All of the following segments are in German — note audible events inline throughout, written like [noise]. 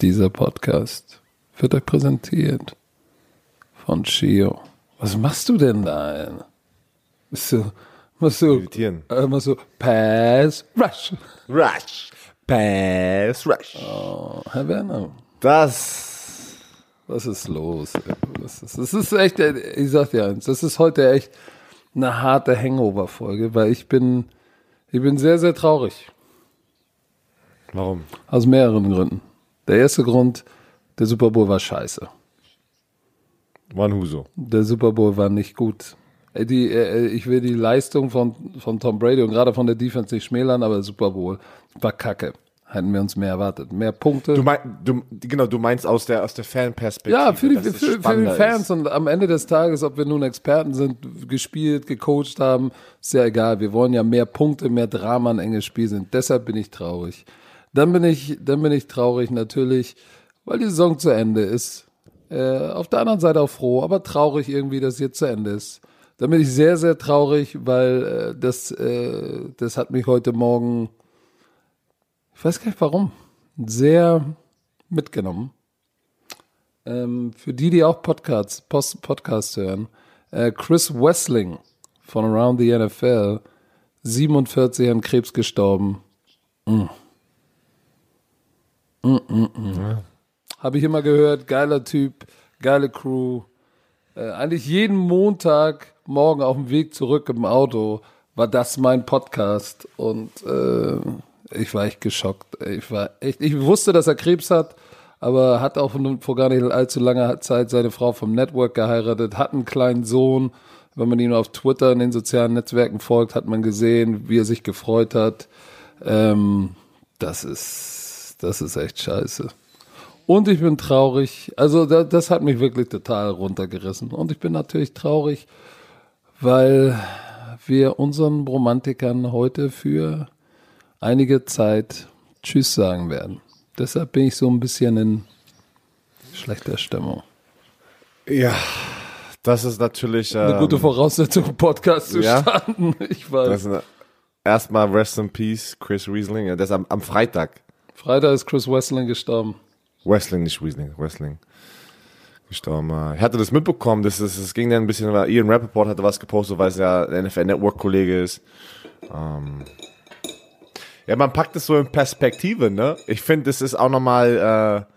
Dieser Podcast wird euch präsentiert von Chio. Was machst du denn da? Bist du, machst du, Meditieren. äh, machst du Pass Rush? Rush. Pass Rush. Oh, Herr Werner, Das. was ist los? ey? Das ist, das ist echt, ich sag dir eins, das ist heute echt eine harte Hangover-Folge, weil ich bin, ich bin sehr, sehr traurig. Warum? Aus mehreren Gründen. Der erste Grund, der Super Bowl war scheiße. Wann Huso? Der Super Bowl war nicht gut. Äh, Die, äh, ich will die Leistung von, von Tom Brady und gerade von der Defense nicht schmälern, aber der Super Bowl war kacke. Hätten wir uns mehr erwartet. Mehr Punkte. Du, mein, du, genau, du meinst aus der, aus der Fanperspektive. ja, für die, für, für die Fans Ist. und am Ende des Tages, ob wir nun Experten sind, gespielt, gecoacht haben, ist ja egal. Wir wollen ja mehr Punkte, mehr Drama, ein enges Spiel sind. Deshalb bin ich traurig. Dann bin ich, dann bin ich traurig natürlich, weil die Saison zu Ende ist. Äh, auf der anderen Seite auch froh, aber traurig irgendwie, dass es jetzt zu Ende ist. Dann bin ich sehr, sehr traurig, weil äh, das, äh, das hat mich heute Morgen, ich weiß gar nicht warum, sehr mitgenommen. Ähm, für die, die auch Podcasts, Post Podcasts hören, äh, Chris Wessling von Around the NFL, 47 an Krebs gestorben. Mm. Mm, mm, mm. Habe ich immer gehört, geiler Typ, geile Crew. Äh, eigentlich jeden Montag morgen auf dem Weg zurück im Auto war das mein Podcast und äh, ich war echt geschockt. Ich war echt, ich wusste, dass er Krebs hat, aber hat auch vor gar nicht allzu langer Zeit seine Frau vom Network geheiratet, hat einen kleinen Sohn. Wenn man ihn auf Twitter in den sozialen Netzwerken folgt, hat man gesehen, wie er sich gefreut hat. Ähm, das ist, das ist echt scheiße. Und ich bin traurig. Also da, das hat mich wirklich total runtergerissen. Und ich bin natürlich traurig, weil wir unseren Romantikern heute für einige Zeit Tschüss sagen werden. Deshalb bin ich so ein bisschen in schlechter Stimmung. Ja, das ist natürlich. Eine ähm, gute Voraussetzung, Podcast zu ja. starten. [laughs] Ich weiß. Erstmal Rest in Peace, Chris Riesling. Das ist am, am Freitag. Freitag ist Chris Wessling gestorben. Wrestling, nicht Riesling, Wrestling. Gestorben. äh. Ich hatte das mitbekommen, das, ist, das ging dann ein bisschen, weil Ian Rappaport hatte was gepostet, weil es ja NFL Network Kollege ist. Ähm ja, man packt es so in Perspektive, ne? Ich finde, es ist auch nochmal, äh,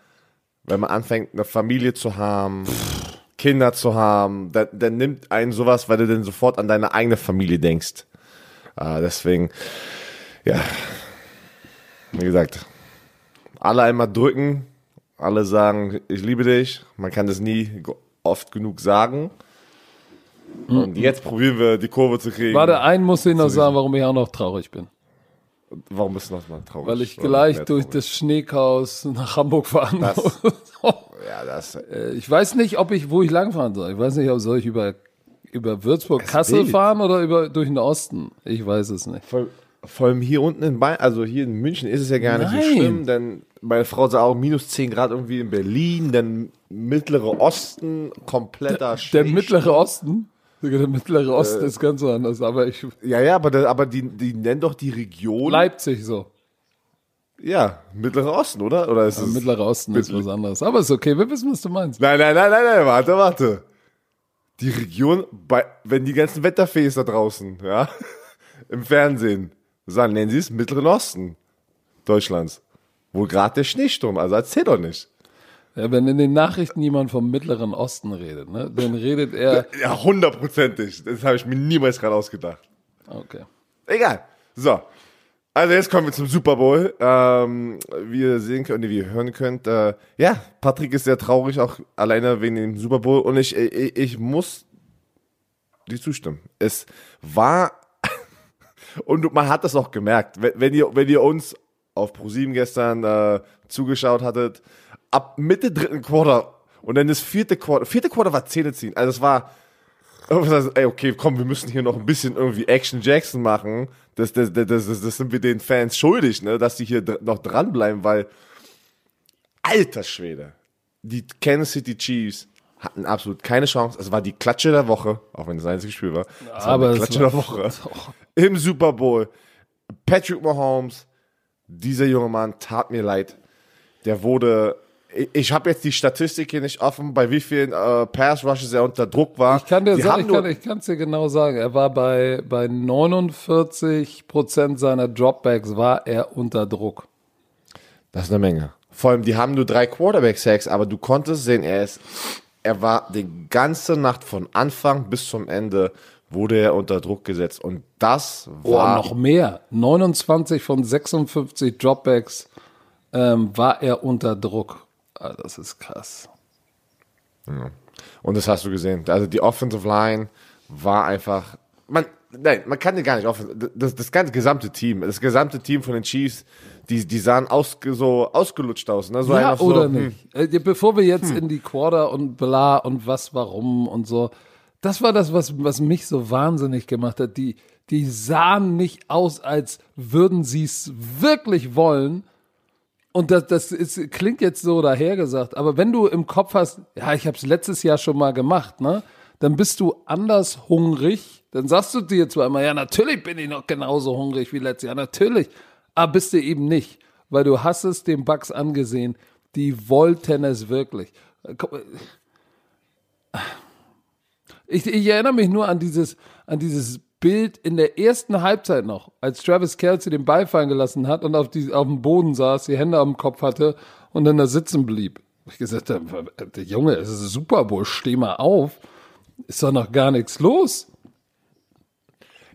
wenn man anfängt, eine Familie zu haben, Kinder zu haben, dann, dann nimmt einen sowas, weil du dann sofort an deine eigene Familie denkst. Äh, deswegen, ja, wie gesagt, alle einmal drücken, alle sagen, ich liebe dich. Man kann das nie oft genug sagen. Und jetzt probieren wir die Kurve zu kriegen. Warte, einen muss ich noch sagen, warum ich auch noch traurig bin. Warum bist du noch mal traurig? Weil ich gleich durch das Schneechaos nach Hamburg fahren Das- muss. [laughs] Ja, das. Äh, Ich weiß nicht, ob ich, wo ich langfahren soll. Ich weiß nicht, ob soll ich über, über Würzburg, Kassel fahren oder über, durch den Osten. Ich weiß es nicht. Vor, vor allem hier unten in Bayern, also hier in München ist es ja gar nicht Nein. so schlimm, denn meine Frau sagt auch minus 10 Grad irgendwie in Berlin, dann mittlere Osten, kompletter Der Schnee- mittlere Osten? Sogar Der mittlere Osten Äh. ist ganz anders, aber ich, Ja, ja, aber, da, aber die, die nennen doch die Region. Leipzig so. Ja, mittlerer Osten, oder? Oder ist Der es. mittlere Osten ist was anderes. Aber ist okay, wir wissen, was du meinst. Nein, nein, nein, nein, nein, warte, warte. Die Region, bei, wenn die ganzen Wetterfees da draußen, ja, [laughs] im Fernsehen sagen, nennen sie es Mittleren Osten Deutschlands. Wo gerade der Schneesturm, also erzähl doch nicht. Ja, wenn in den Nachrichten jemand vom mittleren Osten redet, ne, dann redet er. Ja, hundertprozentig. Das habe ich mir niemals gerade ausgedacht. Okay. Egal. So. Also jetzt kommen wir zum Super Bowl. Ähm, wie ihr sehen könnt, wie ihr hören könnt, äh, ja, Patrick ist sehr traurig, auch alleine wegen dem Super Bowl. Und ich, ich, ich muss dir zustimmen. Es war, [laughs] und man hat das auch gemerkt, wenn, wenn ihr, wenn ihr uns auf ProSieben gestern äh, zugeschaut hattet, ab Mitte dritten Quarter und dann das vierte Quarter, vierte Quarter war Zähne ziehen. Also es war, ey, okay, komm, wir müssen hier noch ein bisschen irgendwie Action Jackson machen. Das, das, das, das, das sind wir den Fans schuldig, ne, dass die hier noch dranbleiben, weil, alter Schwede, die Kansas City Chiefs hatten absolut keine Chance. Es war die Klatsche der Woche, auch wenn es das einzige Spiel war. Es Aber war die Klatsche war- der Woche. [laughs] Im Super Bowl. Patrick Mahomes, dieser junge Mann tat mir leid. Der wurde, ich, habe jetzt die Statistik hier nicht offen, bei wie vielen äh, Pass Rushes er unter Druck war. Ich kann dir Die sagen, ich kann, es dir genau sagen. Er war bei, bei 49 Prozent seiner Dropbacks war er unter Druck. Das ist eine Menge. Vor allem, die haben nur drei Quarterback-Sacks, aber du konntest sehen, er ist, er war die ganze Nacht von Anfang bis zum Ende wurde er unter Druck gesetzt. Und das Oh, war noch mehr. 29 von 56 Dropbacks ähm, war er unter Druck. Ah, das ist krass. Und das hast du gesehen. Also die Offensive Line war einfach. Man, nein, man kann dir gar nicht offen. Das, das ganze gesamte Team, das gesamte Team von den Chiefs, die, die sahen aus, so ausgelutscht aus. Ne? So Ja, einfach so, oder hm. nicht? Äh, Bevor wir jetzt in die Quarter und bla und was, warum und so. Das war das, was, was mich so wahnsinnig gemacht hat. Die, die sahen nicht aus, als würden sie es wirklich wollen. Und das, das ist, klingt jetzt so dahergesagt, aber wenn du im Kopf hast, ja, ich habe es letztes Jahr schon mal gemacht, ne? Dann bist du anders hungrig. Dann sagst du dir zwar immer, ja, natürlich bin ich noch genauso hungrig wie letztes Jahr, natürlich. Aber bist du eben nicht, weil du hast es den Bugs angesehen. Die wollten es wirklich. Guck, Ich, ich erinnere mich nur an dieses, an dieses Bild in der ersten Halbzeit noch, als Travis Kelsey den Ball fallen gelassen hat und auf, die, auf dem Boden saß, die Hände am Kopf hatte und dann da sitzen blieb. Ich gesagt habe, der Junge, es ist Super Bowl, steh mal auf. Ist doch noch gar nichts los.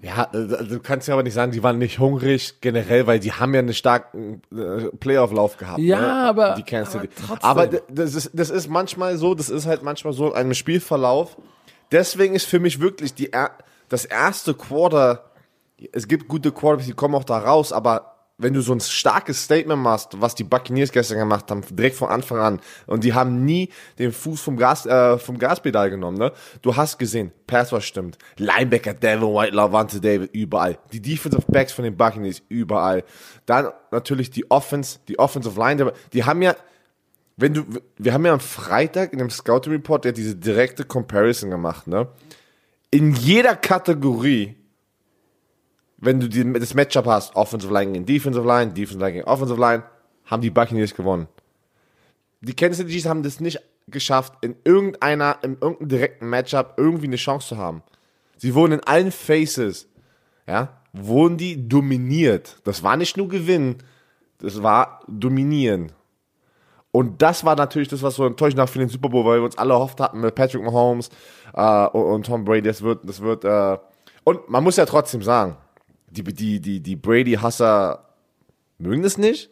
Ja, äh, du kannst ja aber nicht sagen, die waren nicht hungrig generell, weil die haben ja einen starken äh, Playoff-Lauf gehabt. Ja, ne? aber- die Kansas aber City. Aber d- das ist, das ist manchmal so, das ist halt manchmal so in einem Spielverlauf. Deswegen ist für mich wirklich die, das erste Quarter, es gibt gute Quarters, die kommen auch da raus, aber wenn du so ein starkes Statement machst, was die Buccaneers gestern gemacht haben, direkt von Anfang an, und die haben nie den Fuß vom Gas, äh, vom Gaspedal genommen, ne? Du hast gesehen, Pass war stimmt. Linebacker, Devin White, Lavante David, überall. Die Defensive Backs von den Buccaneers, überall. Dann natürlich die Offense, die Offensive Line, die haben ja, wenn du, wir haben ja am Freitag in dem Scouting Report ja diese direkte Comparison gemacht, ne? In jeder Kategorie, wenn du die, das Matchup hast, Offensive Line gegen Defensive Line, Defensive Line gegen Offensive Line, haben die Buccaneers gewonnen. Die Kansas City Chiefs haben das nicht geschafft, in irgendeiner, in irgendeinem direkten Matchup irgendwie eine Chance zu haben. Sie wurden in allen Faces, ja, wurden die dominiert. Das war nicht nur Gewinnen, das war Dominieren. Und das war natürlich das, was so enttäuschend war für den Super Bowl, weil wir uns alle erhofft hatten mit Patrick Mahomes äh, und, und Tom Brady. Das wird, das wird, äh, und man muss ja trotzdem sagen, die, die, die, die Brady-Hasser mögen das nicht,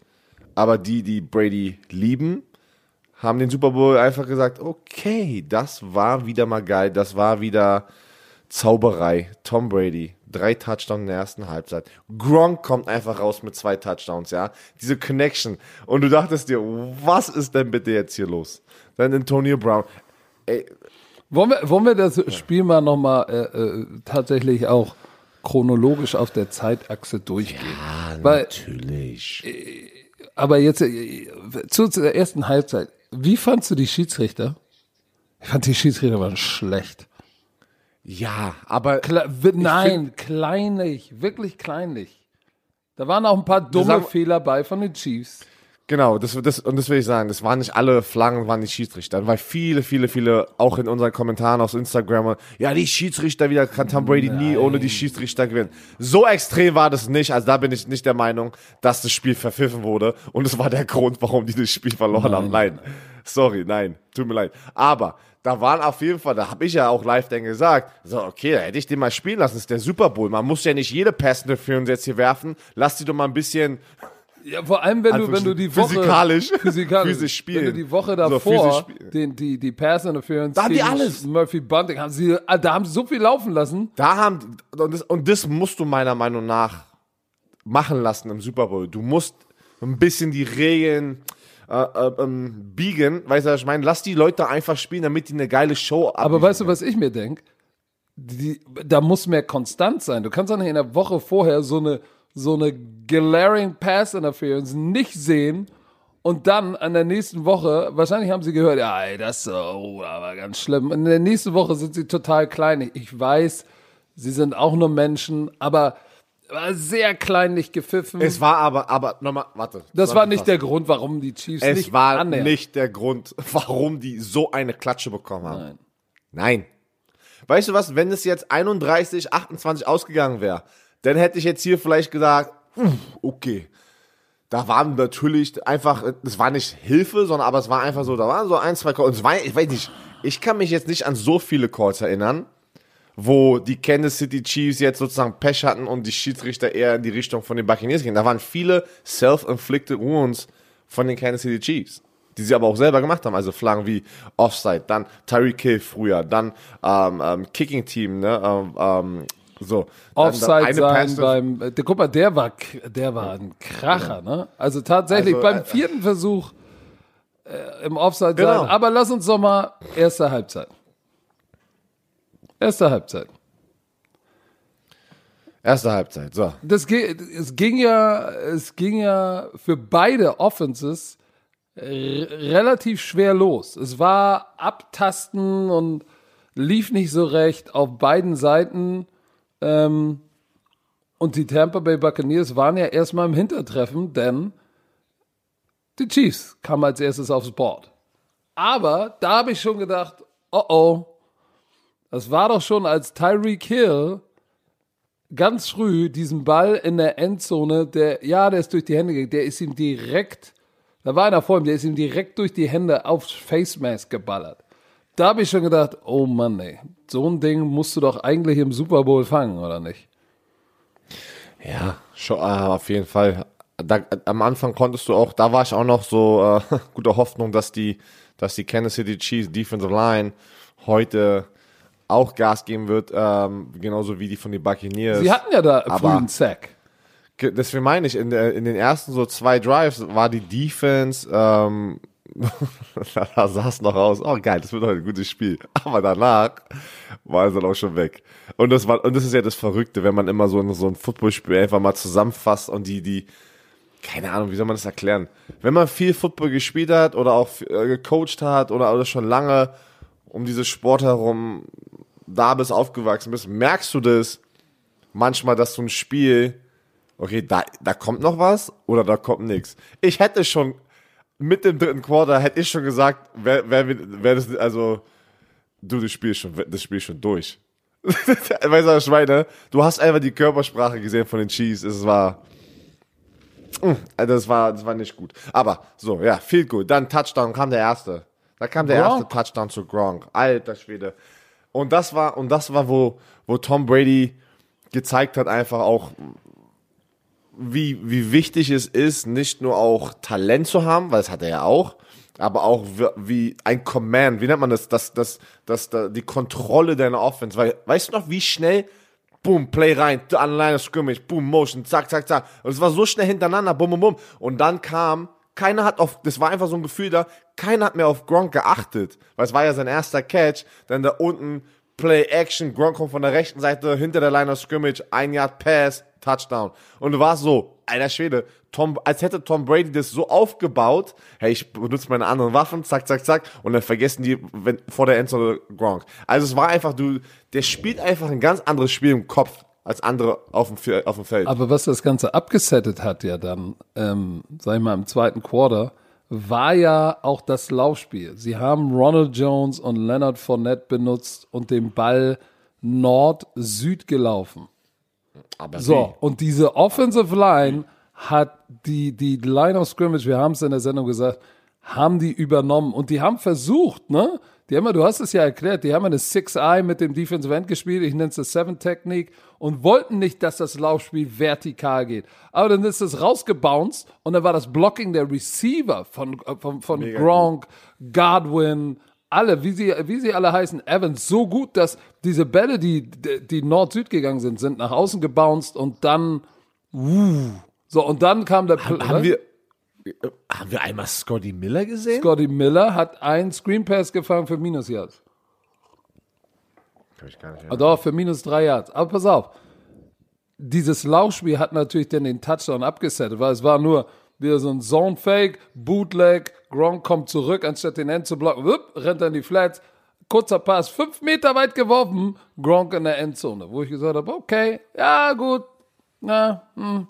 aber die, die Brady lieben, haben den Super Bowl einfach gesagt, okay, das war wieder mal geil, das war wieder Zauberei. Tom Brady, drei Touchdowns in der ersten Halbzeit. Gronk kommt einfach raus mit zwei Touchdowns, ja. Diese Connection. Und du dachtest dir, was ist denn bitte jetzt hier los? Dann Antonio Brown. Ey, Wollen wir, wollen wir das Spiel mal nochmal äh, äh, tatsächlich auch chronologisch auf der Zeitachse durchgehen? Weil, natürlich. aber jetzt äh, zu, zu der ersten Halbzeit. Wie fandst du die Schiedsrichter? Ich fand die Schiedsrichter waren schlecht. Ja, aber Kle nein, kleinlich, wirklich kleinlich. Da waren auch ein paar dumme sagen- Fehler bei von den Chiefs. Genau, das, das, und das will ich sagen, das waren nicht alle Flaggen, waren die Schiedsrichter, weil viele, viele, viele, auch in unseren Kommentaren auf Instagram, ja, die Schiedsrichter wieder, kann Tom Brady nie ohne die Schiedsrichter gewinnen. So extrem war das nicht, also da bin ich nicht der Meinung, dass das Spiel verpfiffen wurde und es war der Grund, warum die das Spiel verloren haben. Nein, sorry, nein, tut mir leid. Aber da waren auf jeden Fall, da habe ich ja auch live dann gesagt, so, okay, da hätte ich den mal spielen lassen, das ist der Super Bowl. Man muss ja nicht jede Pass Interference jetzt hier werfen, lass die doch mal ein bisschen Ja, vor allem, wenn du, wenn du die Woche. Physikalisch. physikalisch Physisch spielen. Wenn du die Woche So, davor, spielen. den, die, die Pass Interference. Da haben die alles. Murphy Bunting, haben sie, ah, da haben sie so viel laufen lassen. Da haben, und das, und das musst du meiner Meinung nach machen lassen im Super Bowl. Du musst ein bisschen die Regeln äh, äh, ähm, biegen, weißt du, was ich meine? Lass die Leute einfach spielen, damit die eine geile Show Aber weißt du, was ich mir denke? Da muss mehr konstant sein. Du kannst doch nicht in der Woche vorher so eine, so eine glaring Pass Interference nicht sehen Und dann an der nächsten Woche, wahrscheinlich haben sie gehört, ja, ey, das oh, aber ganz schlimm. In der nächsten Woche sind sie total klein. Ich weiß, sie sind auch nur Menschen, aber war sehr kleinlich gepfiffen. Es war aber, aber nochmal, warte. das war nicht der Grund, warum die Chiefs Es nicht war annähernd- nicht der Grund, [laughs] warum die so eine Klatsche bekommen haben. Nein. Nein. Weißt du was, wenn es jetzt 31, 28 ausgegangen wäre, dann hätte ich jetzt hier vielleicht gesagt, okay. Da waren natürlich einfach, es war nicht Hilfe, sondern aber es war einfach so, da waren so ein, zwei Calls. Und es war, ich weiß nicht, ich kann mich jetzt nicht an so viele Calls erinnern, wo die Kansas City Chiefs jetzt sozusagen Pech hatten und die Schiedsrichter eher in die Richtung von den Buccaneers gingen. Da waren viele self-inflicted wounds von den Kansas City Chiefs, die sie aber auch selber gemacht haben. Also Flaggen wie Offside, dann Tyreek Hill früher, dann ähm, ähm, Kicking Team, ne, ähm, ähm, so. Offside sein beim, äh, der, guck mal, der war, der war ein Kracher, ne? Also tatsächlich Also, beim äh, vierten Versuch äh, im Offside Genau. sein. Aber lass uns doch mal erste Halbzeit. Erste Halbzeit. Erste Halbzeit, so. Das, ge- es ging ja, es ging ja für beide Offenses relativ schwer los. Es war Abtasten und lief nicht so recht auf beiden Seiten. Ähm, und die Tampa Bay Buccaneers waren ja erstmal im Hintertreffen, denn die Chiefs kamen als erstes aufs Board. Aber da habe ich schon gedacht, oh oh, das war doch schon als Tyreek Hill ganz früh diesen Ball in der Endzone, der, ja, der ist durch die Hände gegangen, der ist ihm direkt, da war einer vor ihm, der ist ihm direkt durch die Hände aufs Face Mask geballert. Da habe ich schon gedacht, oh Mann, ey, so ein Ding musst du doch eigentlich im Super Bowl fangen, oder nicht? Ja, schon, äh, auf jeden Fall. Da, am Anfang konntest du auch, da war ich auch noch so äh, [laughs] guter Hoffnung, dass die, dass die Kansas City Chiefs Defensive Line heute auch Gas geben wird, ähm, genauso wie die von den Buccaneers. Sie hatten ja da früh einen Sack. Ge- Deswegen meine ich, in, der, in den ersten so zwei Drives war die Defense, ähm, [laughs] da sah es noch aus, oh geil, das wird heute ein gutes Spiel. Aber danach war es dann auch schon weg. Und das war, und das ist ja das Verrückte, wenn man immer so, ein- so ein Footballspiel einfach mal zusammenfasst und die, die, keine Ahnung, wie soll man das erklären? Wenn man viel Football gespielt hat oder auch äh, gecoacht hat oder, oder schon lange um dieses Sport herum da bist, aufgewachsen bist, merkst du das manchmal, dass so ein Spiel, okay, da, da kommt noch was oder da kommt nichts. Ich hätte schon mit dem dritten Quarter hätte ich schon gesagt, wer, wer, wer das, also, du, das Spiel ist schon, das Spiel ist schon durch. [laughs] weißt du, meine? Du hast einfach die Körpersprache gesehen von den Chiefs. Es war, Mm, also das war, das war nicht gut. Aber, so, ja, viel gut. Dann Touchdown kam der erste. Da kam der Gronk. erste Touchdown zu Gronk. Alter Schwede. Und das war, und das war, wo, wo Tom Brady gezeigt hat, einfach auch, wie, wie wichtig es ist, nicht nur auch Talent zu haben, weil das hat er ja auch, aber auch wie, ein Command, wie nennt man das, das, das, das, das, die Kontrolle deiner Offense, weil, weißt du noch, wie schnell, boom, Play rein, an Line Scrimmage, boom, Motion, zack, zack, zack, und es war so schnell hintereinander, bum, bum, bum, und dann kam, keiner hat auf, das war einfach so ein Gefühl da, keiner hat mehr auf Gronk geachtet, weil es war ja sein erster Catch, dann da unten, Play Action, Gronk kommt von der rechten Seite hinter der Line of Scrimmage, ein Yard Pass, Touchdown. Und du warst so, alter Schwede, Tom, als hätte Tom Brady das so aufgebaut, hey, ich benutze meine anderen Waffen, zack, zack, zack, und dann vergessen die wenn, vor der Endzone Gronk. Also es war einfach, du, der spielt einfach ein ganz anderes Spiel im Kopf als andere auf dem, auf dem Feld. Aber was das Ganze abgesettet hat ja dann, ähm, sag ich mal, im zweiten Quarter, war ja auch das Laufspiel. Sie haben Ronald Jones und Leonard Fournette benutzt und den Ball Nord-Süd gelaufen. Aber So, und diese Offensive Line hat die, die Line of Scrimmage, wir haben es in der Sendung gesagt, haben die übernommen und die haben versucht, ne? Die haben ja, du hast es ja erklärt, die haben eine Six-Eye mit dem Defensive End gespielt, ich nenne es das Seven-Technik und wollten nicht, dass das Laufspiel vertikal geht. Aber dann ist es rausgebounced und dann war das Blocking der Receiver von, äh, von, von Gronk, Godwin, alle, wie sie, wie sie alle heißen, Evans, so gut, dass diese Bälle, die, die Nord-Süd gegangen sind, sind nach außen gebounced und dann, uh, so, und dann kam der, haben wir, äh, haben wir einmal Scotty Miller gesehen? Scotty Miller hat einen Screen Pass gefangen für Minus Yards. Kann ich gar nicht Ah, Doch, für minus drei Yards. Aber pass auf. Dieses Laufspiel hat natürlich dann den Touchdown abgesettet, weil es war nur wieder so ein Zone Fake, Bootleg, Gronk kommt zurück, anstatt den End zu blocken, wupp, rennt dann die Flats, kurzer Pass, fünf Meter weit geworfen, Gronk in der Endzone, wo ich gesagt habe, okay, ja gut, na, hm,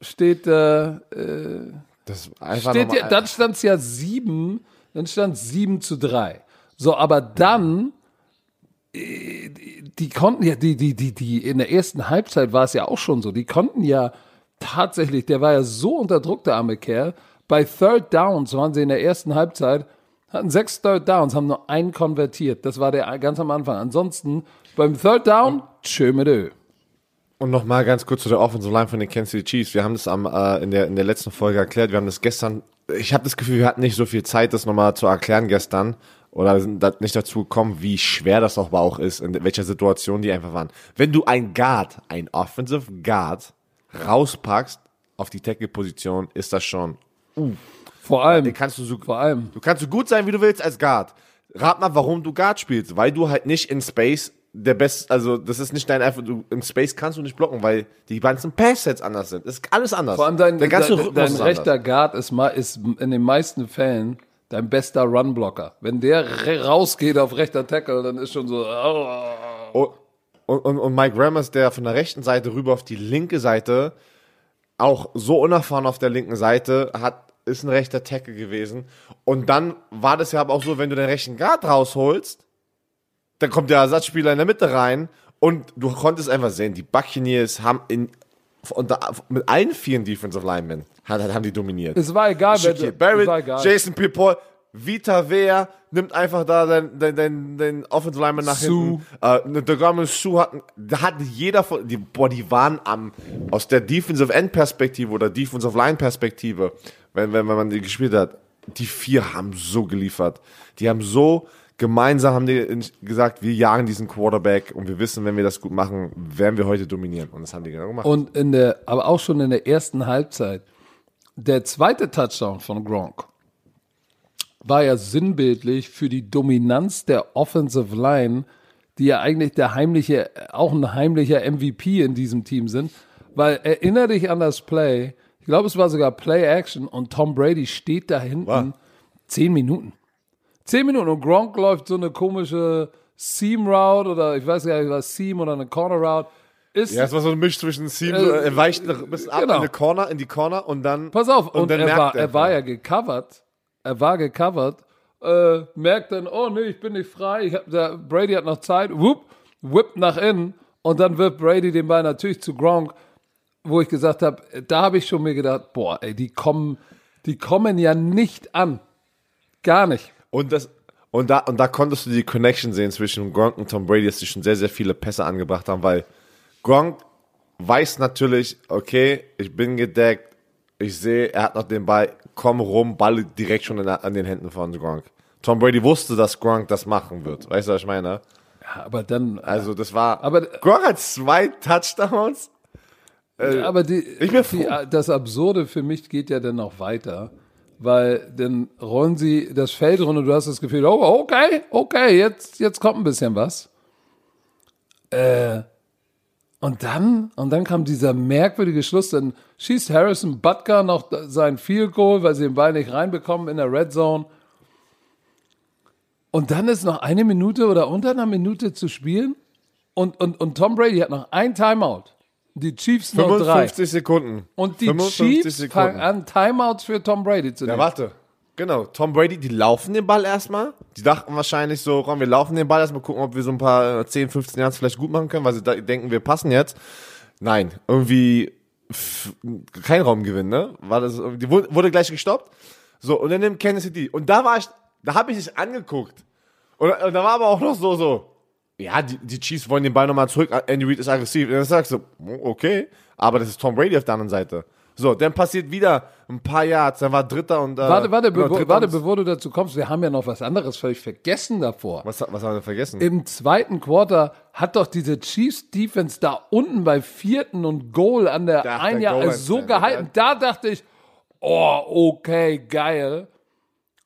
steht, äh, äh, Das steht ja, dann stand es ja sieben, dann stand sieben zu drei. So, aber dann, die konnten ja, die, die, die, die, in der ersten Halbzeit war es ja auch schon so, die konnten ja tatsächlich, der war ja so unter Druck, der arme Kerl, bei Third Downs waren sie in der ersten Halbzeit, hatten sechs Third Downs, haben nur einen konvertiert. Das war der ganz am Anfang. Ansonsten, beim Third Down, tschö mit Ö. Und nochmal ganz kurz zu der Offensive Line von den Kansas City Chiefs. Wir haben das am, äh, in, der, in der letzten Folge erklärt. Wir haben das gestern, ich habe das Gefühl, wir hatten nicht so viel Zeit, das nochmal zu erklären gestern. Oder sind da nicht dazu gekommen, wie schwer das auch, auch ist, in welcher Situation die einfach waren. Wenn du ein Guard, ein Offensive Guard, rauspackst auf die Tackle-Position, ist das schon. Vor allem, kannst du so, vor allem, Du kannst so gut sein, wie du willst als Guard. Rat mal, warum du Guard spielst. Weil du halt nicht in Space der Best, also das ist nicht dein einfach, du in Space kannst du nicht blocken, weil die ganzen Passsets anders sind. Das ist alles anders. Vor allem dein, der ganze dein, dein rechter anders. Guard ist, ist in den meisten Fällen dein bester Runblocker. Wenn der rausgeht auf rechter Tackle, dann ist schon so. Oh. Und, und, und Mike Rammers, der von der rechten Seite rüber auf die linke Seite, auch so unerfahren auf der linken Seite, hat, ist ein rechter Tackle gewesen. Und dann war das ja aber auch so, wenn du den rechten Guard rausholst, dann kommt der Ersatzspieler in der Mitte rein und du konntest einfach sehen, die Buccaneers haben in, unter, mit allen vielen Defensive Linemen hat, haben die dominiert. Es war egal, wer, Shaquille es war Barrett, egal. Jason Pierre-Paul, Vita Wea nimmt einfach da den, den, den, den Offensive Lineman nach Sue. hinten. Äh, der Garmin Sue hat, da hat jeder von, die, boah, die waren am, aus der Defensive End Perspektive oder Defensive Line Perspektive, wenn, wenn, wenn man die gespielt hat, die vier haben so geliefert. Die haben so, gemeinsam haben die gesagt, wir jagen diesen Quarterback und wir wissen, wenn wir das gut machen, werden wir heute dominieren. Und das haben die genau gemacht. Und in der, aber auch schon in der ersten Halbzeit, der zweite Touchdown von Gronk war ja sinnbildlich für die Dominanz der Offensive Line, die ja eigentlich der heimliche, auch ein heimlicher MVP in diesem Team sind. Weil erinnere dich an das Play, ich glaube, es war sogar Play Action und Tom Brady steht da hinten War. zehn Minuten. Zehn Minuten und Gronk läuft so eine komische Seam Route oder ich weiß gar nicht, was Seam oder eine Corner Route. Ist, ja, es war so ein Misch zwischen Seam, Äh, er weicht ein bisschen ab genau. in die Corner, in die Corner und dann. Pass auf, und, dann er, merkt war, er- er war ja gecovert. Er war gecovert. Äh, merkt dann, oh nee, ich bin nicht frei. Ich hab, der Brady hat noch Zeit. Whoop, whippt nach innen. Und dann wirft Brady den Ball natürlich zu Gronk, wo ich gesagt habe, da habe ich schon mir gedacht, boah, ey, die kommen, die kommen ja nicht an. Gar nicht. Und das und da und da konntest du die Connection sehen zwischen Gronk und Tom Brady, dass sie schon sehr sehr viele Pässe angebracht haben, weil Gronk weiß natürlich, okay, ich bin gedeckt, ich sehe, er hat noch den Ball, komm rum, Ball direkt schon in, der- an den Händen von Gronk. Tom Brady wusste, dass Gronk das machen wird. Weißt du, was ich meine? Ja, aber dann, Also das war. Aber- Gronk hat zwei Touchdowns. aber die, ich bin froh. die, das Absurde für mich geht ja dann noch weiter. Weil dann rollen sie das Feld runter und du hast das Gefühl, oh, okay, okay, jetzt, jetzt kommt ein bisschen was. Äh, und dann, und dann kam dieser merkwürdige Schluss, dann schießt Harrison Butker noch sein Field Goal, weil sie den Ball nicht reinbekommen in der Red Zone. Und dann ist noch eine Minute oder unter einer Minute zu spielen und, und, und Tom Brady hat noch ein Timeout. Die Chiefs noch drei. 55 Sekunden. Und die 55 Chiefs fangen an, Timeouts für Tom Brady zu Ja, nehmen. warte. Genau, Tom Brady, die laufen den Ball erstmal. Die dachten wahrscheinlich so, komm, wir laufen den Ball erstmal, gucken, ob wir so ein paar äh, 10, 15 Yards vielleicht gut machen können, weil sie denken, wir passen jetzt. Nein, irgendwie kein Raumgewinn, ne? War das, die wurde, wurde gleich gestoppt. So, und dann nimmt Kansas City. Und da war ich, da habe ich dich angeguckt. Und, und da war aber auch noch so, so, ja, die, die Chiefs wollen den Ball nochmal zurück, Andy Reid ist aggressiv. Und dann sagst du, okay, aber das ist Tom Brady auf der anderen Seite. So, dann passiert wieder ein paar Yards, dann war Dritter und... Äh, Warte, warte, genau, bevo Dritter warte, bevor du dazu kommst, wir haben ja noch was anderes völlig vergessen davor. Was, was haben wir vergessen? Im zweiten Quarter hat doch diese Chiefs Defense da unten bei vierten und Goal an der Da, ein Jahr Goal so gehalten. Da dachte ich, oh, okay, geil.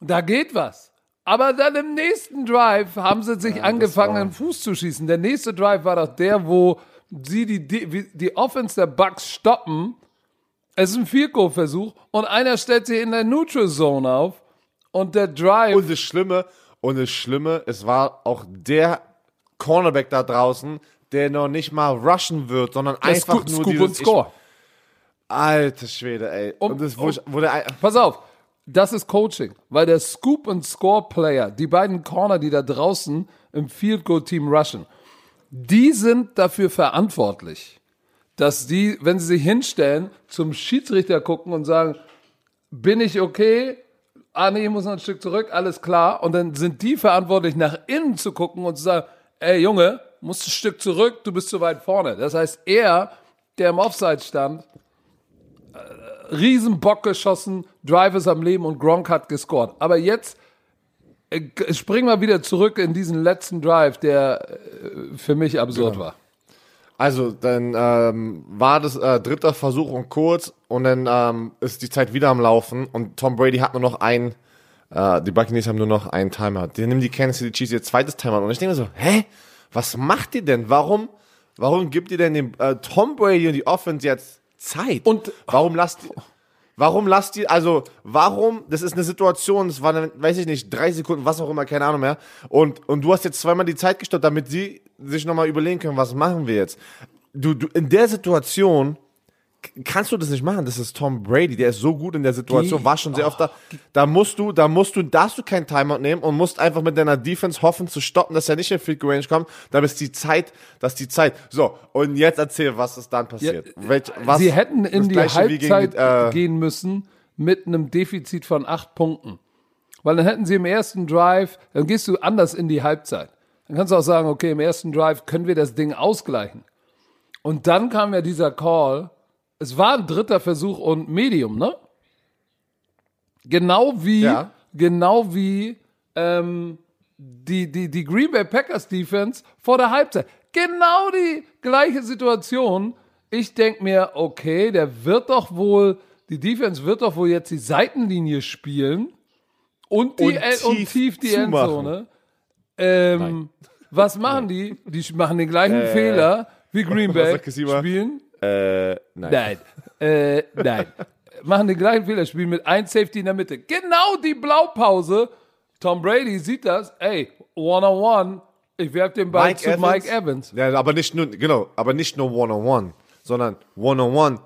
Da geht was. Aber dann im nächsten Drive haben sie sich angefangen, war- den Fuß zu schießen. Der nächste Drive war doch der, wo sie die, die, die Offense der Bucks stoppen Es ist ein Field Goal Versuch und einer stellt sich in der Neutral Zone auf und der Drive. Und das Schlimme, und das Schlimme, es war auch der Cornerback da draußen, der noch nicht mal rushen wird, sondern der einfach Scoop, nur Scoop dieses, und Score. Ich, alter Schwede, ey. Um- und das um- wurde, wurde ein- Pass auf, das ist Coaching, weil der Scoop und Score Player, die beiden Corner, die da draußen im Field Goal Team rushen, die sind dafür verantwortlich, dass die, wenn sie sich hinstellen, zum Schiedsrichter gucken und sagen, bin ich okay? Ah nee, ich muss noch ein Stück zurück, alles klar. Und dann sind die verantwortlich, nach innen zu gucken und zu sagen, ey Junge, musst ein Stück zurück, du bist zu weit vorne. Das heißt, er, der im Offside stand, Riesenbock geschossen, Drive ist am Leben und Gronk hat gescored. Aber jetzt äh, springen wir wieder zurück in diesen letzten Drive, der äh, für mich absurd war. Also, dann ähm, war das äh, dritter Versuch und kurz und dann ähm, ist die Zeit wieder am Laufen und Tom Brady hat nur noch ein, äh, die Buccaneers haben nur noch einen Timeout. Die nehmen die Kansas City Chiefs ihr zweites Timeout und ich denke mir so, hä? Was macht ihr denn? Warum, warum gibt ihr denn dem äh, Tom Brady und die Offense jetzt Zeit? Und- warum lasst ihr, warum lasst ihr, also warum, das ist eine Situation, das war, eine, weiß ich nicht, drei Sekunden, was auch immer, keine Ahnung mehr und, und du hast jetzt zweimal die Zeit gestoppt, damit sie sich nochmal überlegen können, was machen wir jetzt? Du, du, in der Situation kannst du das nicht machen. Das ist Tom Brady, der ist so gut in der Situation, war schon sehr oft da. Da musst du, da musst du, darfst du kein Timeout nehmen und musst einfach mit deiner Defense hoffen zu stoppen, dass er nicht in Field Range kommt. Da ist die Zeit, das ist die Zeit. So, und jetzt erzähl, was ist dann passiert. Welch, was, Sie hätten in die gegen Halbzeit die, äh, gehen müssen mit einem Defizit von acht Punkten. Weil dann hätten sie im ersten Drive, dann gehst du anders in die Halbzeit. Dann kannst du auch sagen, okay, im ersten Drive können wir das Ding ausgleichen. Und dann kam ja dieser Call. Es war ein dritter Versuch und Medium, ne? Genau wie, Ja. genau wie ähm, die, die, die Green Bay Packers Defense vor der Halbzeit. Genau die gleiche Situation. Ich denke mir, okay, der wird doch wohl, die Defense wird doch wohl jetzt die Seitenlinie spielen und, die Und El- und tief tief die zumachen. Endzone. Ähm, was machen die? Die sch- machen den gleichen Fehler wie [laughs] Green Bay. Spielen äh, nein. Nein. Äh, nein. [laughs] Machen den gleichen Fehler, spielen mit ein Safety in der Mitte. Genau die Blaupause. Tom Brady sieht das. Ey, one-on-one. Ich werf den Ball Mike zu Evans? Mike Evans. Ja, aber nicht nur, genau, aber nicht nur One-on-One, sondern One-on-One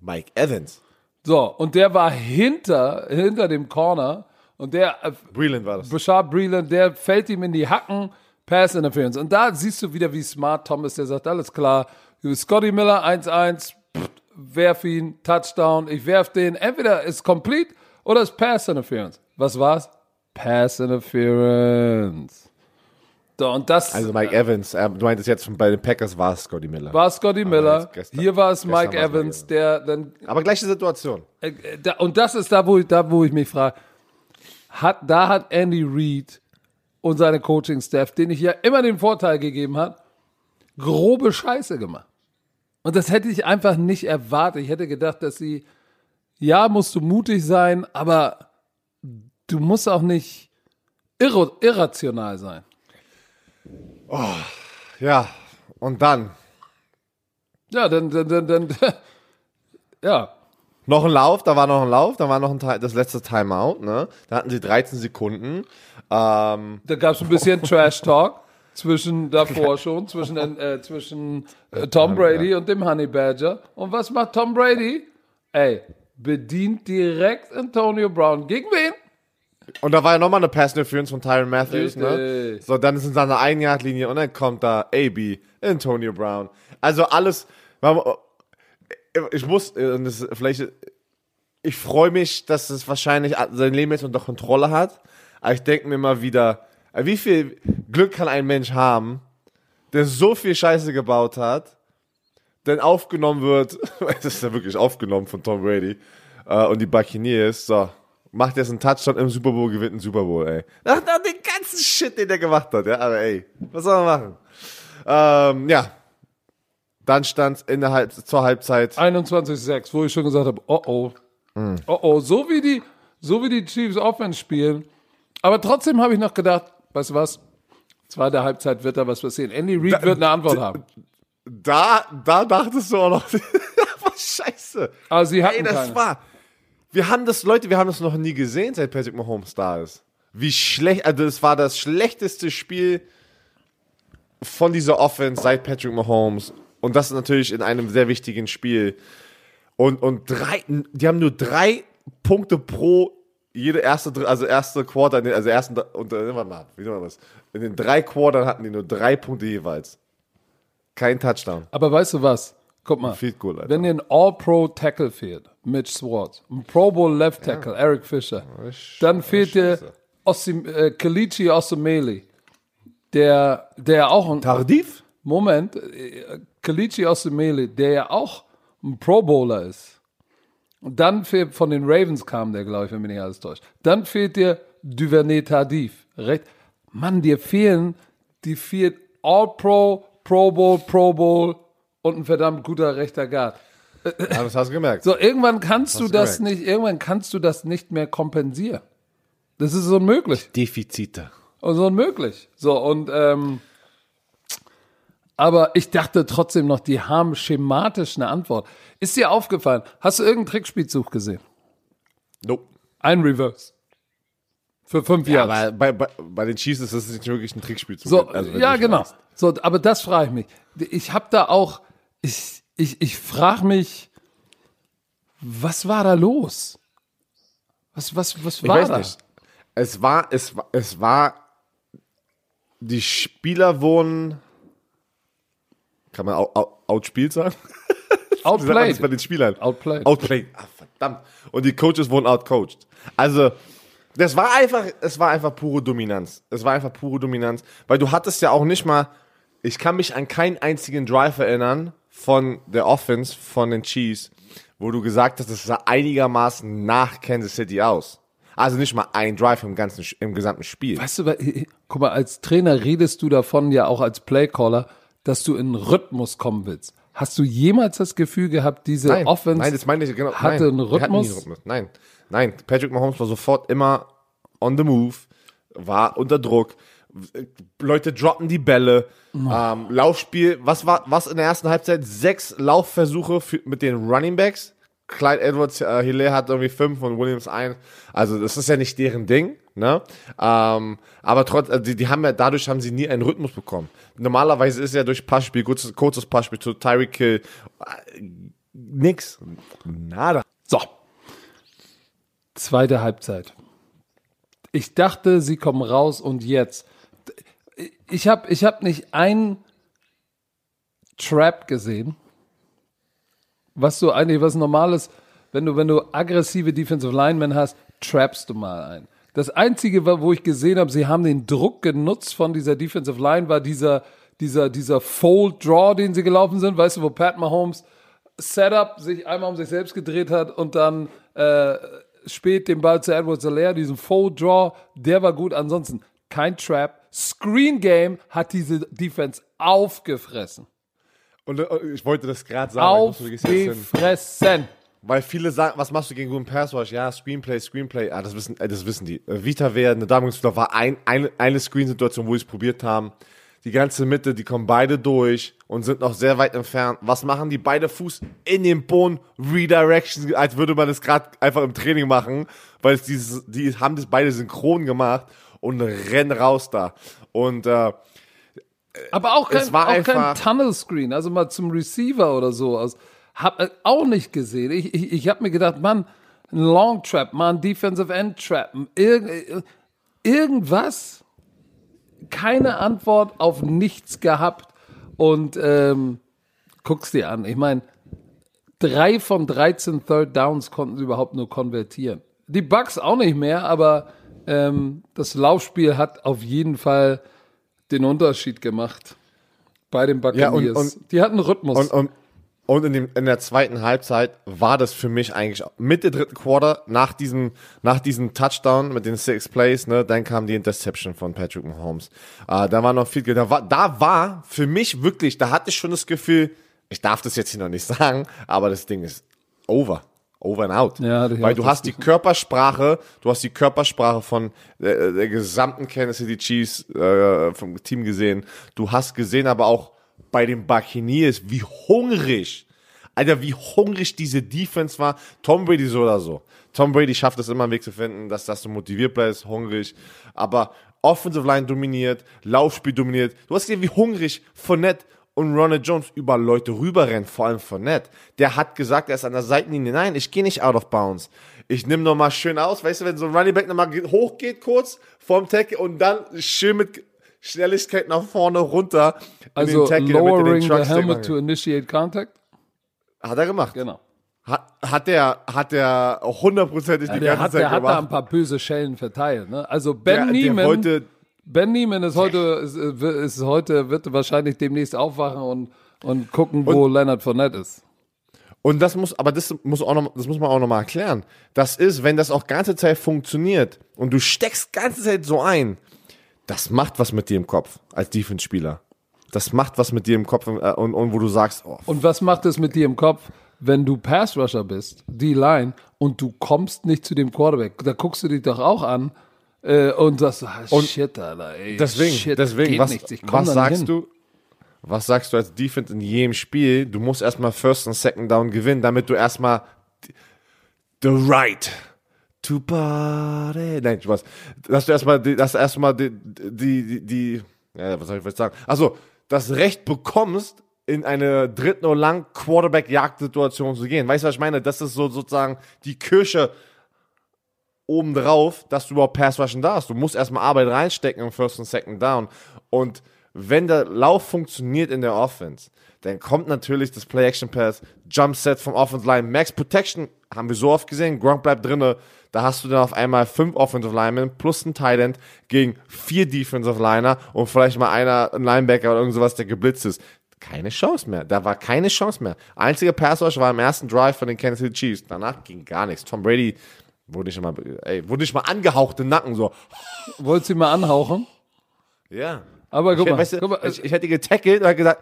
Mike Evans. So, und der war hinter, hinter dem Corner. Und der, äh, Breland war das. Bashar Breeland, der fällt ihm in die Hacken. Pass Interference. Und da siehst du wieder, wie smart Tom ist. Der sagt, alles klar. Scotty Miller 1-1. pff, Werf ihn. Touchdown. Ich werf den. Entweder ist complete oder ist Pass Interference. Was war's? Pass Interference. So, und das Also Mike Evans, äh, du meintest jetzt bei den Packers war es Scotty Miller. war Scotty Miller. gestern- Hier war es Mike Mike Evans, Evans. der dann Aber gleiche Situation. Äh, äh, da, und das ist da, wo ich, da, wo ich mich frage, hat, da hat Andy Reid und seine Coaching-Staff, den ich ja immer den Vorteil gegeben hat, grobe Scheiße gemacht. Und das hätte ich einfach nicht erwartet. Ich hätte gedacht, dass sie, ja, musst du mutig sein, aber du musst auch nicht irro, irrational sein. Ja, und dann Ja, dann, dann, dann, dann [laughs] ja, noch ein Lauf, da war noch ein Lauf, da war noch ein Ti- das letzte Timeout, ne? Da hatten sie 13 Sekunden. Ähm, Da gab es ein bisschen [laughs] Trash-Talk zwischen davor schon, zwischen, äh, zwischen äh, Tom Brady und dem Honey Badger. Und was macht Tom Brady? Ey, bedient direkt Antonio Brown. Gegen wen? und da war ja nochmal eine Pass Interference von Tyron Matthews, ne? Richtig. So, dann ist es an der Ein-Yard-Linie und dann kommt da AB, Antonio Brown. Also alles, ich muss, äh, und das, vielleicht, ich freue mich, dass es wahrscheinlich sein Leben jetzt unter Kontrolle hat, aber ich denke mir mal wieder, wie viel Glück kann ein Mensch haben, der so viel Scheiße gebaut hat, denn aufgenommen wird, [laughs] das ist ja wirklich aufgenommen von Tom Brady äh, und die Buccaneers, so, macht jetzt einen Touchdown im Super Bowl, gewinnt einen Super Bowl, ey. Nach, nach dem ganzen Shit, den der gemacht hat, ja, aber ey, was soll man machen? Ähm, ja, dann stand der Halb zur Halbzeit, 21-6, wo ich schon gesagt habe, oh oh. Oh oh, so wie die, so wie die Chiefs Offense spielen. Aber trotzdem habe ich noch gedacht, weißt du was? Zweite Halbzeit wird da was passieren. Andy Reid wird eine Antwort haben. da, da dachtest du auch noch, [laughs] scheiße. Aber sie hatten Ey, das keine. war. Wir haben das, Leute, wir haben das noch nie gesehen, seit Patrick Mahomes da ist. Wie schlecht, also es war das schlechteste Spiel von dieser Offense seit Patrick Mahomes. Und das natürlich in einem sehr wichtigen Spiel. Und, und drei, die haben nur drei Punkte pro jede erste, also erste Quarter, also ersten, und, äh, warte mal, wie nennt man das? In den drei Quartern hatten die nur drei Punkte jeweils. Kein Touchdown. Aber weißt du was? Guck mal. Alter. Wenn dir ein All-Pro-Tackle fehlt, Mitch Swartz, ein Pro Bowl Left Tackle, Eric Fisher, dann fehlt dir Osim, äh, Kalichi Osemele, der, der auch ein, Tardif? Moment, äh, Kalichi Osemele, der ja auch ein Pro Bowler ist. Und dann fehlt, von den Ravens kam der, glaube ich, wenn mich nicht alles täuscht. Dann fehlt dir Duvernay Tardif. Recht? Mann, dir fehlen, die fehlt All-Pro, Pro Bowl, Pro Bowl und ein verdammt guter rechter Guard. Ja, das hast du gemerkt. So, irgendwann kannst du Hast das gemerkt. nicht, irgendwann kannst du das nicht mehr kompensieren. Das ist unmöglich. Defizite. Und so unmöglich. So, und ähm, aber ich dachte trotzdem noch, die haben schematisch eine Antwort. Ist dir aufgefallen? Hast du irgendeinen Trickspielzug gesehen? Nope. Ein Reverse. Für fünf Ja, Jahre. aber bei, bei, bei den Chiefs ist das nicht wirklich ein Trickspiel. zu- So, also, ja, genau. weißt. So, aber das frage ich mich. Ich habe da auch, ich, ich, ich frage mich, was war da los? Was, was, was Ich war weiß da? nicht. Es war, es war, es war, die Spieler wurden, kann man out, out, outspielt sagen? Das [laughs] bei Outplayed. den Spielern? Outplayed. Outplayed. Ah, verdammt. Und die Coaches wurden outcoached. Also, das war einfach, es war einfach pure Dominanz. Es war einfach pure Dominanz. Weil du hattest ja auch nicht mal, ich kann mich an keinen einzigen Drive erinnern von der Offense, von den Chiefs, wo du gesagt hast, das sah einigermaßen nach Kansas City aus. Also nicht mal ein Drive im ganzen, im gesamten Spiel. Weißt du, guck mal, als Trainer redest du davon ja auch als Playcaller, dass du in Rhythmus kommen willst. Hast du jemals das Gefühl gehabt, diese Nein, Offense nein, das meine ich genau. hatte nein, einen nie Rhythmus? Nein, nein. Patrick Mahomes war sofort immer on the move, war unter Druck. Leute droppen die Bälle. Ähm, Laufspiel, was war, was in der ersten Halbzeit? Sechs Laufversuche für, mit den Running Backs. Clyde Edwards äh, Hilaire hat irgendwie fünf und Williams ein. Also das ist ja nicht deren Ding, ne? Ähm, aber trotz, also die, die haben ja dadurch haben sie nie einen Rhythmus bekommen. Normalerweise ist ja durch Passspiel, kurzes, kurzes Passspiel zu Tyreek Hill, äh, nix, nada. So. Zweite Halbzeit. Ich dachte, sie kommen raus und jetzt. Ich habe ich hab nicht ein Trap gesehen, was so eigentlich was Normales, wenn du, wenn du aggressive Defensive Linemen hast, trappst du mal ein. Das Einzige, wo ich gesehen habe, sie haben den Druck genutzt von dieser Defensive Line, war dieser, dieser, dieser Fold Draw, den sie gelaufen sind, weißt du, wo Pat Mahomes Setup sich einmal um sich selbst gedreht hat und dann äh, spät den Ball zu Edward Solaire, diesen Fold Draw, der war gut. Ansonsten kein Trap. Screen Game hat diese Defense aufgefressen. Und äh, ich wollte das gerade sagen. Aufgefressen. Weil viele sagen, was machst du gegen guten Pass Rush? Ja, Screenplay, Screenplay. Ah, das wissen, äh, das wissen die. Äh, Vita Wehr, eine Damungsflor war ein, eine, eine Screen-Situation, wo sie es probiert haben. Die ganze Mitte, die kommen beide durch und sind noch sehr weit entfernt. Was machen die? Beide Fuß in den Boden, Redirection, als würde man das gerade einfach im Training machen, weil es dieses, die haben das beide synchron gemacht und rennen raus da. Und äh, Aber auch kein, Es war auch kein einfach- Tunnel Screen, also mal zum Receiver oder so. aus. Hab äh, auch nicht gesehen. Ich, ich, ich habe mir gedacht, Mann, ein Long Trap, mal ein Defensive End Trap, irg äh, irgendwas. Keine Antwort auf nichts gehabt. Und ähm, guck's dir an. Ich meine, drei von 13 Third Downs konnten sie überhaupt nur konvertieren. Die Bucks auch nicht mehr, aber ähm, das Laufspiel hat auf jeden Fall den Unterschied gemacht bei den Buccaneers. und- die hatten Rhythmus. Und, und, und in, dem, in der zweiten Halbzeit war das für mich eigentlich mit der dritten Quarter, nach diesem, nach diesem Touchdown mit den Six Plays, ne, dann kam die Interception von Patrick Mahomes. Äh, da war noch viel, da war, da war für mich wirklich, da hatte ich schon das Gefühl, ich darf das jetzt hier noch nicht [laughs] sagen, aber das Ding ist over. Over and out. Ja, Weil du hast die Körpersprache, du hast die Körpersprache von äh, der gesamten Kansas City Chiefs äh, vom Team gesehen. Du hast gesehen aber auch bei den Buccaneers, wie hungrig, Alter, wie hungrig diese Defense war. Tom Brady so oder so. Tom Brady schafft es immer einen Weg zu finden, dass, dass du motiviert bleibst, hungrig. Aber Offensive Line dominiert, Laufspiel dominiert. Du hast gesehen, wie hungrig Fournette und Ronald Jones über Leute rüberrennen, vor allem Fournette. Der hat gesagt, er ist an der Seitenlinie. Nein, ich gehe nicht out of bounds. Ich nehme nochmal schön aus. Weißt du, wenn so ein Running Back nochmal hochgeht kurz vorm Tackle und dann schön mit Schnelligkeit nach vorne runter. Also Tackle, lowering the helmet to initiate contact? Hat er gemacht. Genau. Hat, hat der, hat der hundertprozentig Ja, die der ganze hat, Zeit der hat gemacht. da ein paar böse Schellen verteilt. Ne? Also Ben der, der Neiman, wollte, Ben Neiman ist heute, ist, ist heute, wird wahrscheinlich demnächst aufwachen und, und gucken, wo Leonard Fournette ist. Und das muss, aber das muss auch noch, das muss man auch noch mal erklären. Das ist, wenn das auch ganze Zeit funktioniert und du steckst ganze Zeit so ein, das macht was mit dir im Kopf als Defense-Spieler. Das macht was mit dir im Kopf äh, und, und wo du sagst, oh, Und was macht es mit dir im Kopf, wenn du Pass-Rusher bist, die Line, und du kommst nicht zu dem Quarterback? Da guckst du dich doch auch an äh, und sagst, ah, shit, Alter, ey, deswegen, shit, deswegen, was, was sagst hin. du? Was sagst du als Defense in jedem Spiel? Du musst erstmal First und Second Down gewinnen, damit du erstmal the right to party. Nein, Spaß. Dass du erstmal, dass erstmal die, die, die, die, ja, was soll ich jetzt sagen? Also, das Recht bekommst, in eine dritten und lang Quarterback-Jagd-Situation zu gehen. Weißt du, was ich meine? Das ist so sozusagen die Kirsche obendrauf, dass du überhaupt Pass rushen darfst. Du musst erstmal Arbeit reinstecken im First und Second Down. Und wenn der Lauf funktioniert in der Offense, dann kommt natürlich das Play-Action-Pass, Jump-Set vom Offense Line, Max Protection, haben wir so oft gesehen, Gronk bleibt drinne, da hast du dann auf einmal fünf Offensive Linemen plus ein Tight End gegen vier Defensive Liner und vielleicht mal einer, ein Linebacker oder irgend sowas, der geblitzt ist. Keine Chance mehr. Da war keine Chance mehr. Einziger Pass Rush war im ersten Drive von den Kansas City Chiefs. Danach ging gar nichts. Tom Brady wurde nicht mal, ey, wurde nicht mal angehaucht im Nacken, so. Wolltest du ihn mal anhauchen? Ja. Aber guck ich, mal, weißt du, guck mal, ich, ich hätte getackelt und hätte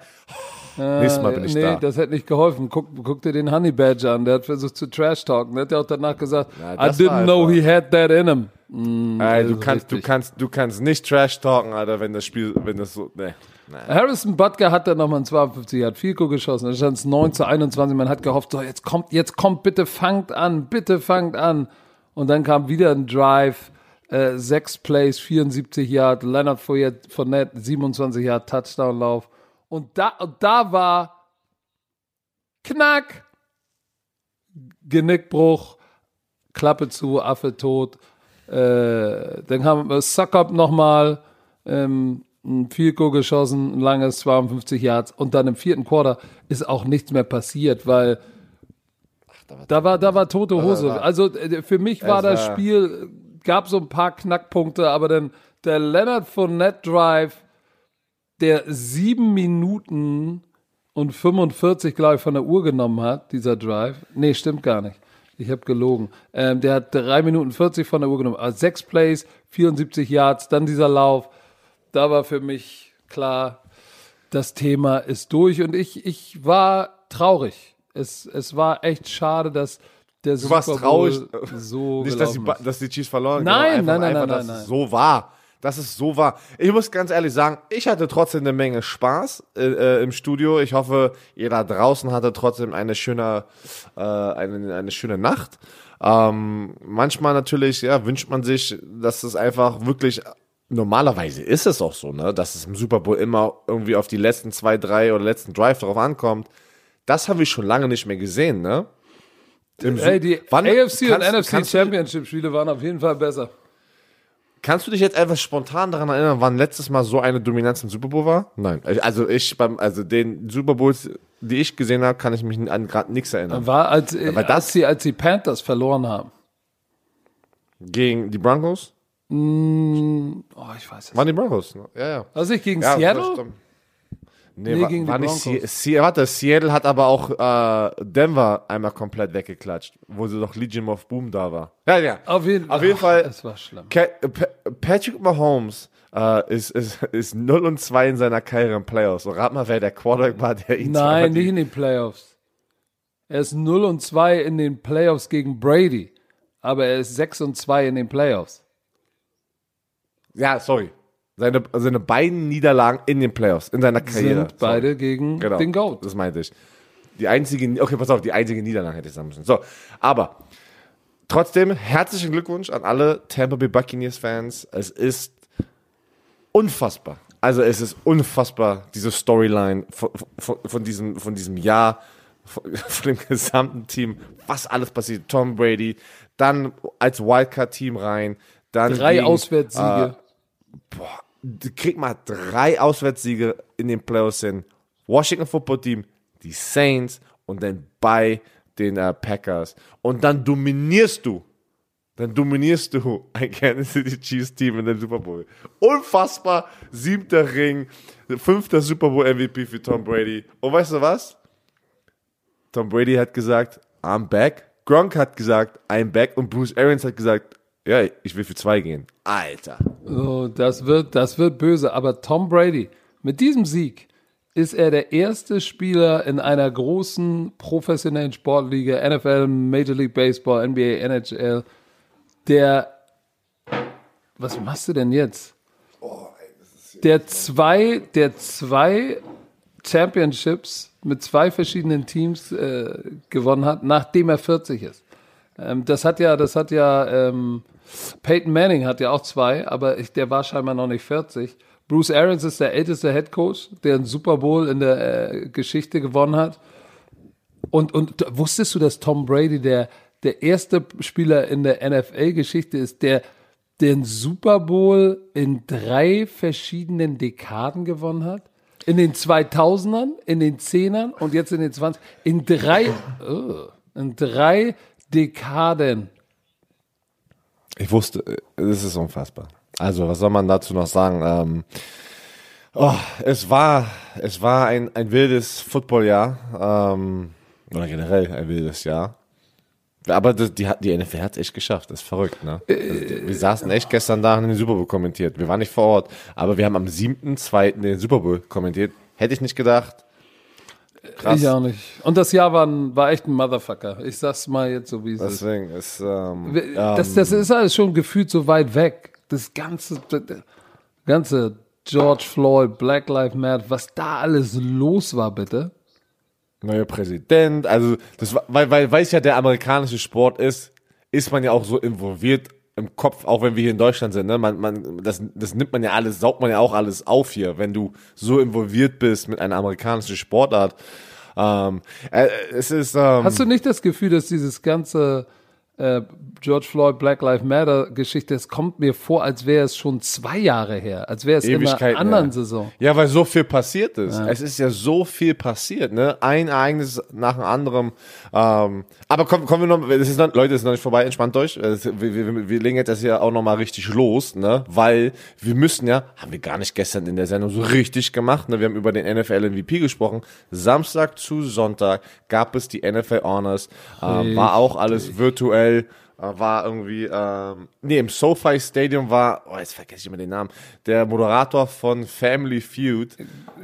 gesagt, nächstes Mal bin ich nee, da. das hätte nicht geholfen. Guck, guck dir den Honey Badger an, der hat versucht zu trash-talken. Der hat ja auch danach gesagt, Ja, I didn't know he had that in him. ey, du kannst, du kannst, du kannst nicht Trash talken, Alter, wenn das Spiel, wenn das so, nee. nee. Harrison Butker hat dann nochmal ein 52, hat viel geschossen. Da stand es 9 zu 21. Man hat gehofft, so, jetzt kommt, jetzt kommt, bitte fangt an, bitte fangt an. Und dann kam wieder ein Drive, äh, sechs Plays, 74 Yard, Leonard Fournette, Fournette 27 Yard Touchdown-Lauf. Und da, und da war Knack, Genickbruch, Klappe zu, Affe tot. Äh, dann haben wir Suckup nochmal, ähm, ein Goal geschossen, ein langes 52 Yards und dann im vierten Quarter ist auch nichts mehr passiert, weil da war, da war tote Hose. Also äh, für mich war das Spiel, gab so ein paar Knackpunkte, aber dann der Leonard Fournette Drive, der sieben Minuten und 45, glaube ich, von der Uhr genommen hat, dieser Drive. Nee, stimmt gar nicht. Ich habe gelogen. Ähm, der hat drei Minuten 40 von der Uhr genommen. Also sechs Plays, 74 Yards, dann dieser Lauf. Da war für mich klar, das Thema ist durch und ich, ich war traurig. Es, es war echt schade, dass der Du warst Super Bowl traurig, so [laughs] Nicht, dass die, dass die Chiefs verloren Nein, genau, nein, nein, einfach, nein, nein, es so war. Dass es so war. Ich muss ganz ehrlich sagen, ich hatte trotzdem eine Menge Spaß äh, äh, im Studio. Ich hoffe, ihr da draußen hatte trotzdem eine schöne, äh, eine, eine schöne Nacht. Ähm, manchmal natürlich, ja, wünscht man sich, dass es einfach wirklich normalerweise ist es auch so, ne, dass es im Super Bowl immer irgendwie auf die letzten zwei, drei oder letzten Drive drauf ankommt. Das haben wir schon lange nicht mehr gesehen, ne? Im Ey, die Wann- AFC und kannst- NFC kannst du- Championship Spiele waren auf jeden Fall besser. Kannst du dich jetzt einfach spontan daran erinnern, wann letztes Mal so eine Dominanz im Super Bowl war? Nein. Also ich beim, also den Super Bowls, die ich gesehen habe, kann ich mich an gerade nichts erinnern. War als, äh, weil als, das- die, als die Panthers verloren haben. Gegen die Broncos? Oh, ich weiß es. Waren die Broncos? Ja, ja. Also ich gegen ja Seattle? Das. Nee, Nee, war, gegen die war nicht Broncos. Sie Sie warte, Seattle hat aber auch äh, Denver einmal komplett weggeklatscht, wo sie doch Legion of Boom da war. Ja, ja. Auf jeden, Auf jeden Ach, Fall- Es war schlimm. Ka Pa Patrick Mahomes äh, ist, ist, ist 0 und 2 in seiner Karriere im Playoffs. Und rat mal, wer der Quarterback war, der ihn Nein, nicht die- in den Playoffs. Er ist 0 und 2 in den Playoffs gegen Brady. Aber er ist 6 und 2 in den Playoffs. Ja, sorry. Seine, seine beiden Niederlagen in den Playoffs, in seiner Karriere. Sind beide gegen Genau, den GOAT. Das meinte ich. Die einzige, okay, pass auf, die einzige Niederlage hätte ich sagen müssen. So, aber trotzdem herzlichen Glückwunsch an alle Tampa Bay Buccaneers Fans. Es ist unfassbar. Also es ist unfassbar, diese Storyline von, von, von, diesem, von diesem Jahr, von, [laughs] von dem gesamten Team, was alles passiert. Tom Brady, dann als Wildcard-Team rein, dann Drei gegen, Auswärtssiege. Äh, boah, kriegt mal drei Auswärtssiege in den Playoffs hin. Washington Football Team, die Saints und dann bei den äh, Packers. Und dann dominierst du dann dominierst du [laughs] ein Kansas City Chiefs Team in den Super Bowl. Unfassbar, siebter Ring, fünfter Super Bowl MVP für Tom Brady. Und weißt du was? Tom Brady hat gesagt, I'm back. Gronk hat gesagt, I'm back. Und Bruce Arians hat gesagt, ja, ich will für zwei gehen. Alter. Oh, das wird, das wird böse. Aber Tom Brady, mit diesem Sieg ist er der erste Spieler in einer großen professionellen Sportliga, NFL, Major League Baseball, NBA, NHL, der, was machst du denn jetzt? Der zwei, der zwei Championships mit zwei verschiedenen Teams äh, gewonnen hat, nachdem er 40 ist. Ähm, das hat ja, das hat ja, ähm, Peyton Manning hat ja auch zwei, aber ich, der war scheinbar noch nicht 40. Bruce Arians ist der älteste Head Coach, der einen Super Bowl in der äh, Geschichte gewonnen hat. Und, und wusstest du, dass Tom Brady der, der erste Spieler in der NFL-Geschichte ist, der den Super Bowl in drei verschiedenen Dekaden gewonnen hat? In den 2000ern, in den 10ern und jetzt in den 20 in drei oh, in drei Dekaden. Ich wusste, es ist unfassbar. Also, was soll man dazu noch sagen? Ähm, oh, es war, es war ein, ein wildes Footballjahr, ähm, oder generell ein wildes Jahr. Aber das, die, die NFL hat es echt geschafft. Das ist verrückt, ne? Also, wir saßen echt gestern da und haben den Super Bowl kommentiert. Wir waren nicht vor Ort, aber wir haben am 7.2. den Super Bowl kommentiert. Hätte ich nicht gedacht. Krass. Ich auch nicht. Und das Jahr war, ein, war echt ein Motherfucker. Ich sag's mal jetzt so, wie es ist. Deswegen ist, ähm, Das, das ist alles schon gefühlt so weit weg. Das ganze, das ganze George Floyd, Black Lives Matter, was da alles los war, bitte. neuer Präsident. Also, das weil, weil, weil es ja der amerikanische Sport ist, ist man ja auch so involviert im Kopf, auch wenn wir hier in Deutschland sind. Ne? Man, man, das, das nimmt man ja alles, saugt man ja auch alles auf hier, wenn du so involviert bist mit einer amerikanischen Sportart. Ähm, äh, es ist. Ähm, Hast du nicht das Gefühl, dass dieses ganze äh, George Floyd, Black Lives Matter Geschichte, es kommt mir vor, als wäre es schon zwei Jahre her, als wäre es in einer anderen ja. Saison. Ja, weil so viel passiert ist. Es ist ja so viel passiert, ne? Ein Ereignis nach dem anderen. Ähm, aber kommen, kommen wir noch, das ist noch, Leute, es ist noch nicht vorbei, entspannt euch. Wir, wir, wir legen jetzt das hier auch noch mal richtig los, ne? Weil wir müssen ja, haben wir gar nicht gestern in der Sendung so richtig gemacht, ne? Wir haben über den NFL MVP gesprochen. Samstag zu Sonntag gab es die NFL Honors. Ähm, war auch alles virtuell äh, war irgendwie, ähm, nee, im SoFi Stadium war, oh, jetzt vergesse ich immer den Namen, der Moderator von Family Feud.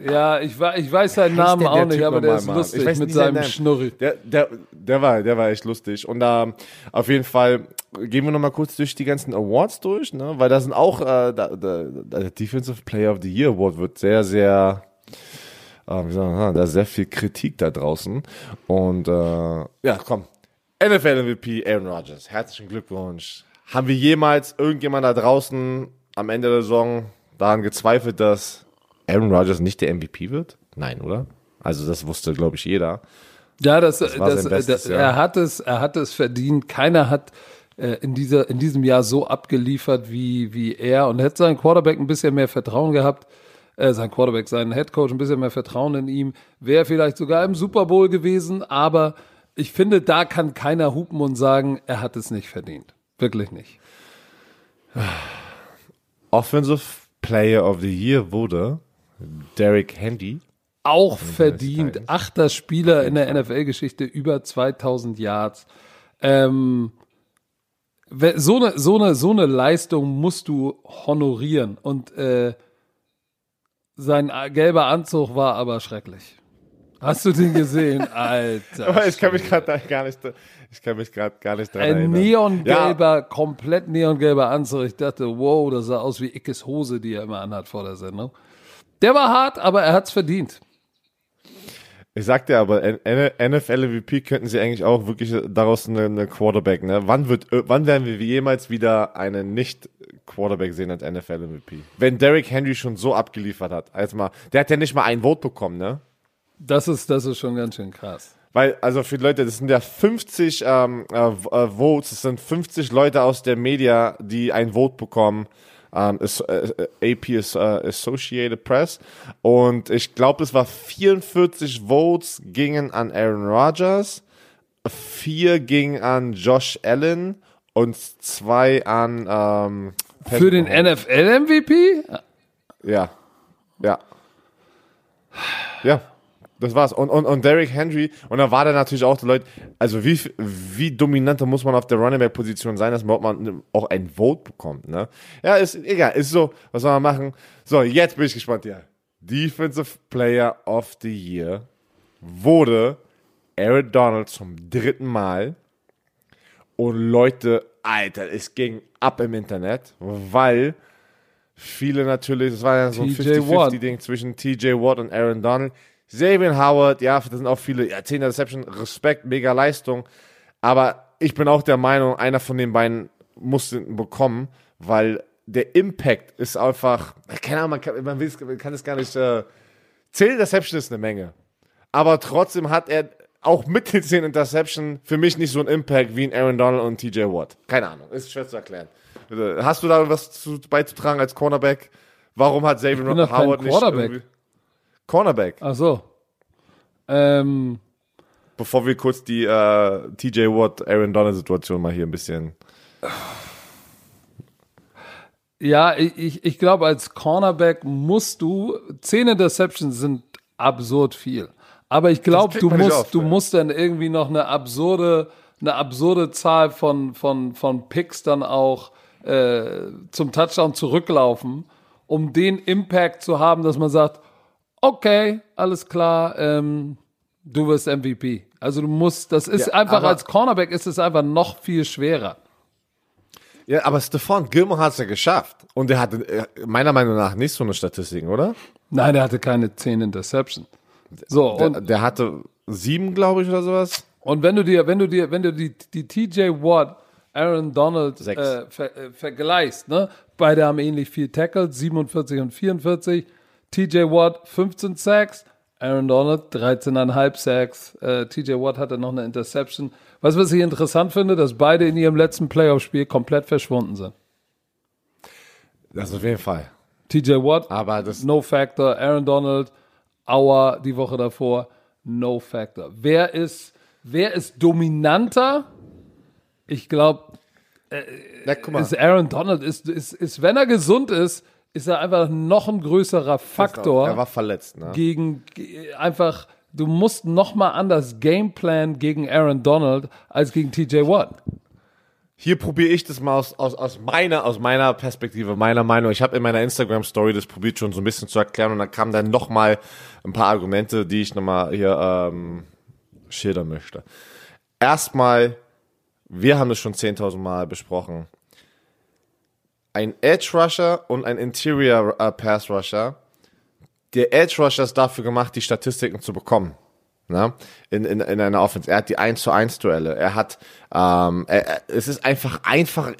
Ja, ich, ich weiß seinen Namen auch nicht, Typ aber der ist Mann? lustig weiß mit seinem. Schnurri. Der, der, der war, der war echt lustig. Und da, auf jeden Fall, gehen wir nochmal kurz durch die ganzen Awards durch, ne, weil da sind auch, äh, da, der Defensive Player of the Year Award wird sehr, sehr, äh, wie da ist sehr viel Kritik da draußen. Und, äh, ja, komm. NFL MVP Aaron Rodgers. Herzlichen Glückwunsch. Haben wir jemals irgendjemand da draußen am Ende der Saison daran gezweifelt, dass Aaron Rodgers nicht der MVP wird? Nein, oder? Also das wusste, glaube ich, jeder. Ja, das, das, war sein das, Bestes, ja. er hat es, er hat es verdient. Keiner hat äh, in dieser, in diesem Jahr so abgeliefert wie, wie er und hätte sein Quarterback ein bisschen mehr Vertrauen gehabt, äh, sein Quarterback, sein Headcoach ein bisschen mehr Vertrauen in ihm, wäre vielleicht sogar im Super Bowl gewesen, aber ich finde, da kann keiner hupen und sagen, er hat es nicht verdient. Wirklich nicht. Offensive Player of the Year wurde Derek Handy. Auch verdient. Titans. Achter Spieler in der NFL-Geschichte, über 2000 Yards. Ähm, so eine, so eine, so eine Leistung musst du honorieren. Und äh, sein a- gelber Anzug war aber schrecklich. Hast du den gesehen? [laughs] Alter. Aber ich kann mich gerade gar nicht, ich kann mich gerade gar nicht dran Ein erinnern. neongelber, komplett neongelber Anzug. Ich dachte, wow, das sah aus wie Ickes Hose, die er immer anhat vor der Sendung. Der war hart, aber er hat's verdient. Ich sag dir aber, NFL-MVP könnten sie eigentlich auch wirklich daraus eine, eine Quarterback, ne? Wann wird, äh, wann werden wir jemals wieder einen Nicht-Quarterback sehen als NFL-MVP? Wenn Derrick Henry schon so abgeliefert hat, als mal, der hat ja nicht mal ein Vote bekommen, ne? Das ist, das ist schon ganz schön krass. Weil, also für die Leute, das sind ja 50 ähm, äh, äh, Votes, das sind 50 Leute aus der Media, die ein Vote bekommen. Um, ist, äh, AP ist uh, Associated Press. Und ich glaube, es war 44 Votes gingen an Aaron Rodgers, vier gingen an Josh Allen und zwei an ähm, Für den NFL-MVP? Ja. Ja. Ja. Das war's. Und, und, und Derrick Henry, und da war da natürlich auch die Leute, also wie, wie dominanter muss man auf der Running Back Position sein, dass man, man auch ein Vote bekommt, ne? Ja, ist egal, ist so, was soll man machen? So, jetzt bin ich gespannt, ja. Defensive Player of the Year wurde Aaron Donald zum dritten Mal. Und Leute, Alter, es ging ab im Internet, weil viele natürlich, es war ja so ein 50-50-Ding zwischen TJ Watt und Aaron Donald. Xavier Howard, ja, das sind auch viele, ja, 10 Reception, Respekt, mega Leistung. Aber ich bin auch der Meinung, einer von den beiden muss den bekommen, weil der Impact ist einfach, keine Ahnung, man kann, man will, man kann es gar nicht, äh, 10 Interception ist eine Menge. Aber trotzdem hat er auch mit den 10 Interception für mich nicht so einen Impact wie ein Aaron Donald und TJ Watt. Keine Ahnung, ist schwer zu erklären. Hast du da was zu, beizutragen als Cornerback? Warum hat Xavier Howard nicht irgendwie Cornerback. Ach so. Ähm, Bevor wir kurz die äh, TJ Watt, Aaron Donald Situation mal hier ein bisschen. Ja, ich, ich glaube, als Cornerback musst du, 10 Interceptions sind absurd viel. Aber ich glaube, du musst, auf, du ja. musst dann irgendwie noch eine absurde, eine absurde Zahl von, von, von Picks dann auch äh, zum Touchdown zurücklaufen, um den Impact zu haben, dass man sagt, okay, alles klar, ähm, du wirst MVP. Also du musst, das ist ja, einfach, als Cornerback ist es einfach noch viel schwerer. Ja, aber Stefan Gilmore hat es ja geschafft. Und er hatte äh, meiner Meinung nach nicht so eine Statistik, oder? Nein, er hatte keine 10 Interception. So, der, und, der hatte sieben, glaube ich, oder sowas. Und wenn du dir, wenn du dir, wenn du die, die TJ Watt, Aaron Donald äh, ver, äh, vergleichst, ne? Beide haben ähnlich viel Tackles, 47 und 44. TJ Watt 15 Sacks, Aaron Donald 13,5 Sacks. Äh, TJ Watt hatte noch eine Interception. Was, was ich interessant finde, dass beide in ihrem letzten Playoff-Spiel komplett verschwunden sind. Das auf jeden Fall. TJ Watt, aber das no factor. Aaron Donald, Auer die Woche davor, no factor. Wer ist, wer ist dominanter? Ich glaube, äh, ist Aaron Donald, ist, ist, ist, wenn er gesund ist, ist er einfach noch ein größerer Faktor. Er war verletzt, ne? Gegen einfach, du musst noch mal anders Gameplan gegen Aaron Donald als gegen TJ Watt. Hier probiere ich das mal aus, aus, aus, meiner, aus meiner Perspektive, meiner Meinung. Ich habe in meiner Instagram-Story das probiert schon so ein bisschen zu erklären und dann kamen dann noch mal ein paar Argumente, die ich noch mal hier ähm, schildern möchte. Erstmal, wir haben es schon 10.000 Mal besprochen ein Edge Rusher und ein Interior äh, Pass Rusher. Der Edge Rusher ist dafür gemacht, die Statistiken zu bekommen. Ne? In, in, in einer Offense. Er hat die 1 zu 1 Duelle. Er hat, ähm, er, es ist einfach einfach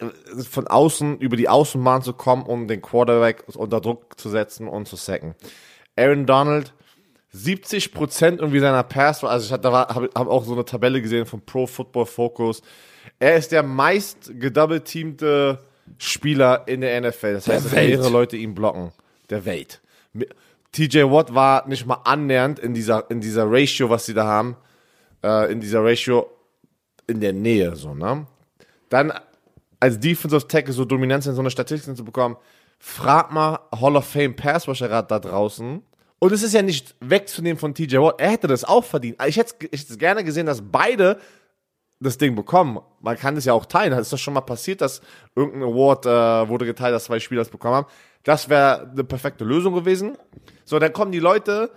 von außen über die Außenbahn zu kommen, um den Quarterback unter Druck zu setzen und zu sacken. Aaron Donald, 70 Prozent irgendwie seiner Pass, also ich habe hab, hab auch so eine Tabelle gesehen von Pro Football Focus. Er ist der meist gedoubleteamte Spieler in der NFL. Das heißt, dass mehrere Leute ihn blocken. Der Welt. TJ Watt war nicht mal annähernd in dieser, in dieser Ratio, was sie da haben, äh, in dieser Ratio in der Nähe, so, ne? Dann als Defensive Tackle so Dominanz in so eine Statistik zu bekommen, frag mal Hall of Fame Pass Rusher da draußen. Und es ist ja nicht wegzunehmen von TJ Watt. Er hätte das auch verdient. Ich hätte, ich hätte gerne gesehen, dass beide das Ding bekommen. Man kann es ja auch teilen. Ist das schon mal passiert, dass irgendein Award äh, wurde geteilt, dass zwei Spieler es bekommen haben? Das wäre eine perfekte Lösung gewesen. So, dann kommen die Leute,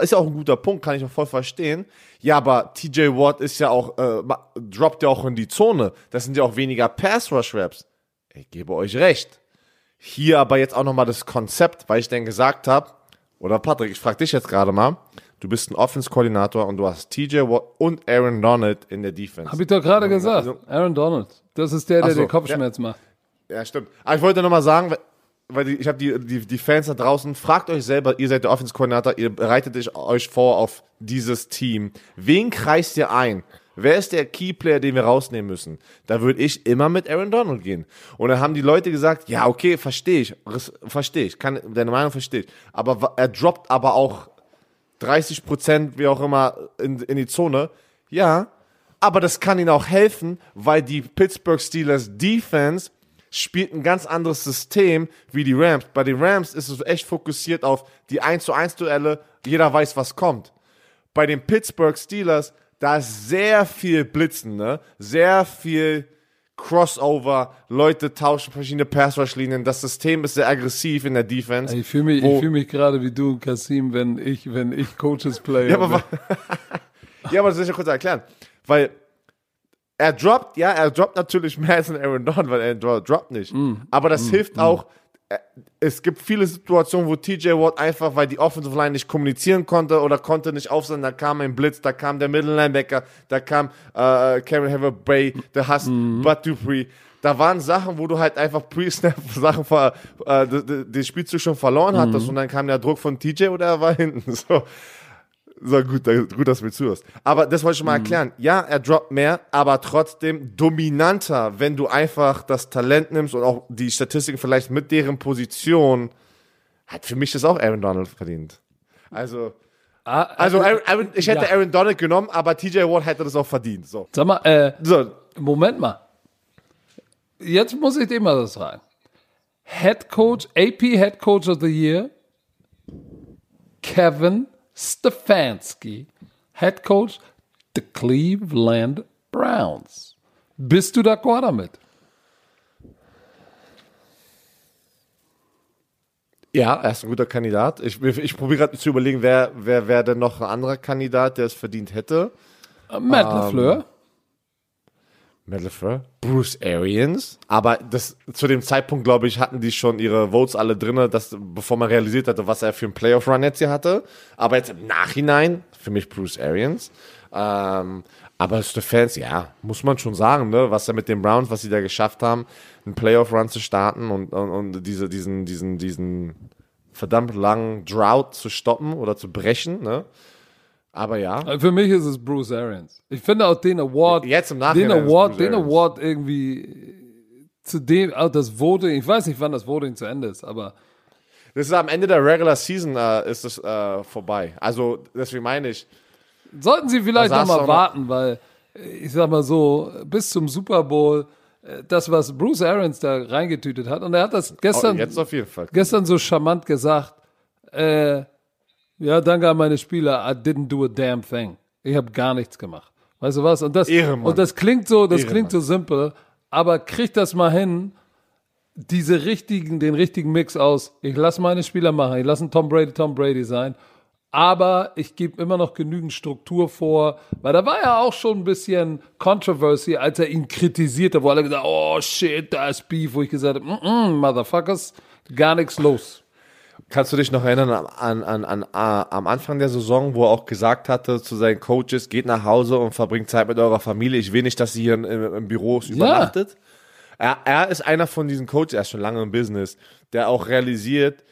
ist ja auch ein guter Punkt, kann ich auch voll verstehen. Ja, aber TJ Watt ist ja auch, äh, droppt ja auch in die Zone. Das sind ja auch weniger Pass-Rush-Raps. Ich gebe euch recht. Hier aber jetzt auch nochmal das Konzept, weil ich denn gesagt habe, oder Patrick, ich frage dich jetzt gerade mal, du bist ein Offense-Koordinator und du hast TJ Watt und Aaron Donald in der Defense. Hab ich doch gerade gesagt. Also- Aaron Donald. Das ist der, der so, den Kopfschmerz macht. Ja, stimmt. Aber ich wollte noch mal sagen, weil- die, ich habe die, die, die Fans da draußen, fragt euch selber, ihr seid der Offense-Koordinator, ihr bereitet euch- vor auf dieses Team. Wen kreist ihr ein? Wer ist der Keyplayer, den wir rausnehmen müssen? Da würde ich immer mit Aaron Donald gehen. Und dann haben die Leute gesagt, ja, okay, verstehe ich, verstehe ich, kann, deine Meinung verstehe ich. Aber er droppt aber auch 30 Prozent, wie auch immer, in, in die Zone. Ja, aber das kann ihnen auch helfen, weil die Pittsburgh Steelers Defense spielt ein ganz anderes System wie die Rams. Bei den Rams ist es echt fokussiert auf die 1 zu 1 Duelle. Jeder weiß, was kommt. Bei den Pittsburgh Steelers, da ist sehr viel Blitzen, ne? Sehr viel Crossover. Leute tauschen verschiedene Pass-Rush-Linien. Das System ist sehr aggressiv in der Defense. Ich fühle mich, ich fühl mich gerade wie du Kasim, wenn ich, wenn ich Coaches play. Ja, aber, [laughs] ja, aber das will ich kurz erklären. Weil er droppt, ja, er droppt natürlich mehr als ein Aaron Donald, weil er dro- droppt nicht. aber das hilft auch. Äh, Es gibt viele Situationen, wo TJ Watt einfach, weil die Offensive Line nicht kommunizieren konnte oder konnte nicht aufsehen, da kam ein Blitz, da kam der Middle Linebacker, da kam äh, Cameron Haver Bay, der Hass, Bud Dupree. Da waren Sachen, wo du halt einfach Pre-Snap [laughs] Sachen äh, d- d- den Spielzug schon verloren hattest und dann kam der Druck von TJ oder er war [laughs] hinten. So. So, gut, gut, dass du mir zuhörst. Aber das wollte ich schon mal erklären. Ja, er droppt mehr, aber trotzdem dominanter, wenn du einfach das Talent nimmst und auch die Statistiken vielleicht mit deren Position, hat für mich das auch Aaron Donald verdient. Also, Ah, also Aaron, Aaron, ich hätte Ja. Aaron Donald genommen, aber TJ Watt hätte das auch verdient. So. Sag mal, äh, So, Moment mal. Jetzt muss ich dir mal das fragen. Head Coach, AP Head Coach of the Year, Kevin Stefanski, Head Coach the Cleveland Browns. Bist du d'accord damit? ja, er ist ein guter Kandidat. Ich, ich probiere gerade zu überlegen, wer, wer, wer denn noch ein anderer Kandidat, der es verdient hätte. Matt LaFleur? Matt LaFleur, Bruce Arians. Aber das, zu dem Zeitpunkt, glaube ich, hatten die schon ihre Votes alle drin, dass, bevor man realisiert hatte, was er für einen Playoff-Run jetzt hier hatte. Aber jetzt im Nachhinein, für mich Bruce Arians. Ähm, aber Stephens, ja, muss man schon sagen, ne, was er mit den Browns, was sie da geschafft haben, einen Playoff-Run zu starten und, und, und diese, diesen, diesen, diesen verdammt langen Drought zu stoppen oder zu brechen, ne. Aber ja. Äh, Für mich ist es Bruce Arians. Ich finde auch den Award, Jetzt im den Nachhinein es Award, den. Award irgendwie zu dem, auch das Voting, ich weiß nicht, wann das Voting zu Ende ist, aber Das ist am Ende der Regular Season äh, ist es äh, vorbei. Also deswegen meine ich, Sollten Sie vielleicht Da noch saß mal doch noch- warten, weil äh, ich sag mal so, bis zum Super Bowl, äh, das, was Bruce Arians da reingetütet hat, und er hat das gestern, oh, jetzt auf jeden Fall. gestern so charmant gesagt, äh, ja, danke an meine Spieler, I didn't do a damn thing. Ich habe gar nichts gemacht. Weißt du was? Und das, Ehrenmann. und das klingt so, das Ehrenmann. klingt so simpel, aber kriegt das mal hin, diese richtigen, den richtigen Mix aus. Ich lasse meine Spieler machen, ich lasse einen Tom Brady Tom Brady sein, aber ich gebe immer noch genügend Struktur vor, weil da war ja auch schon ein bisschen Controversy, als er ihn kritisierte, wo alle gesagt, oh shit, da ist Beef, wo ich gesagt habe, mm -mm, Motherfuckers, gar nichts los. Kannst du dich noch erinnern an, an, an, an, am Anfang der Saison, wo er auch gesagt hatte zu seinen Coaches, geht nach Hause und verbringt Zeit mit eurer Familie. Ich will nicht, dass ihr hier im, im Büro übernachtet. Er, er ist einer von diesen Coaches, er ist schon lange im Business, der auch realisiert,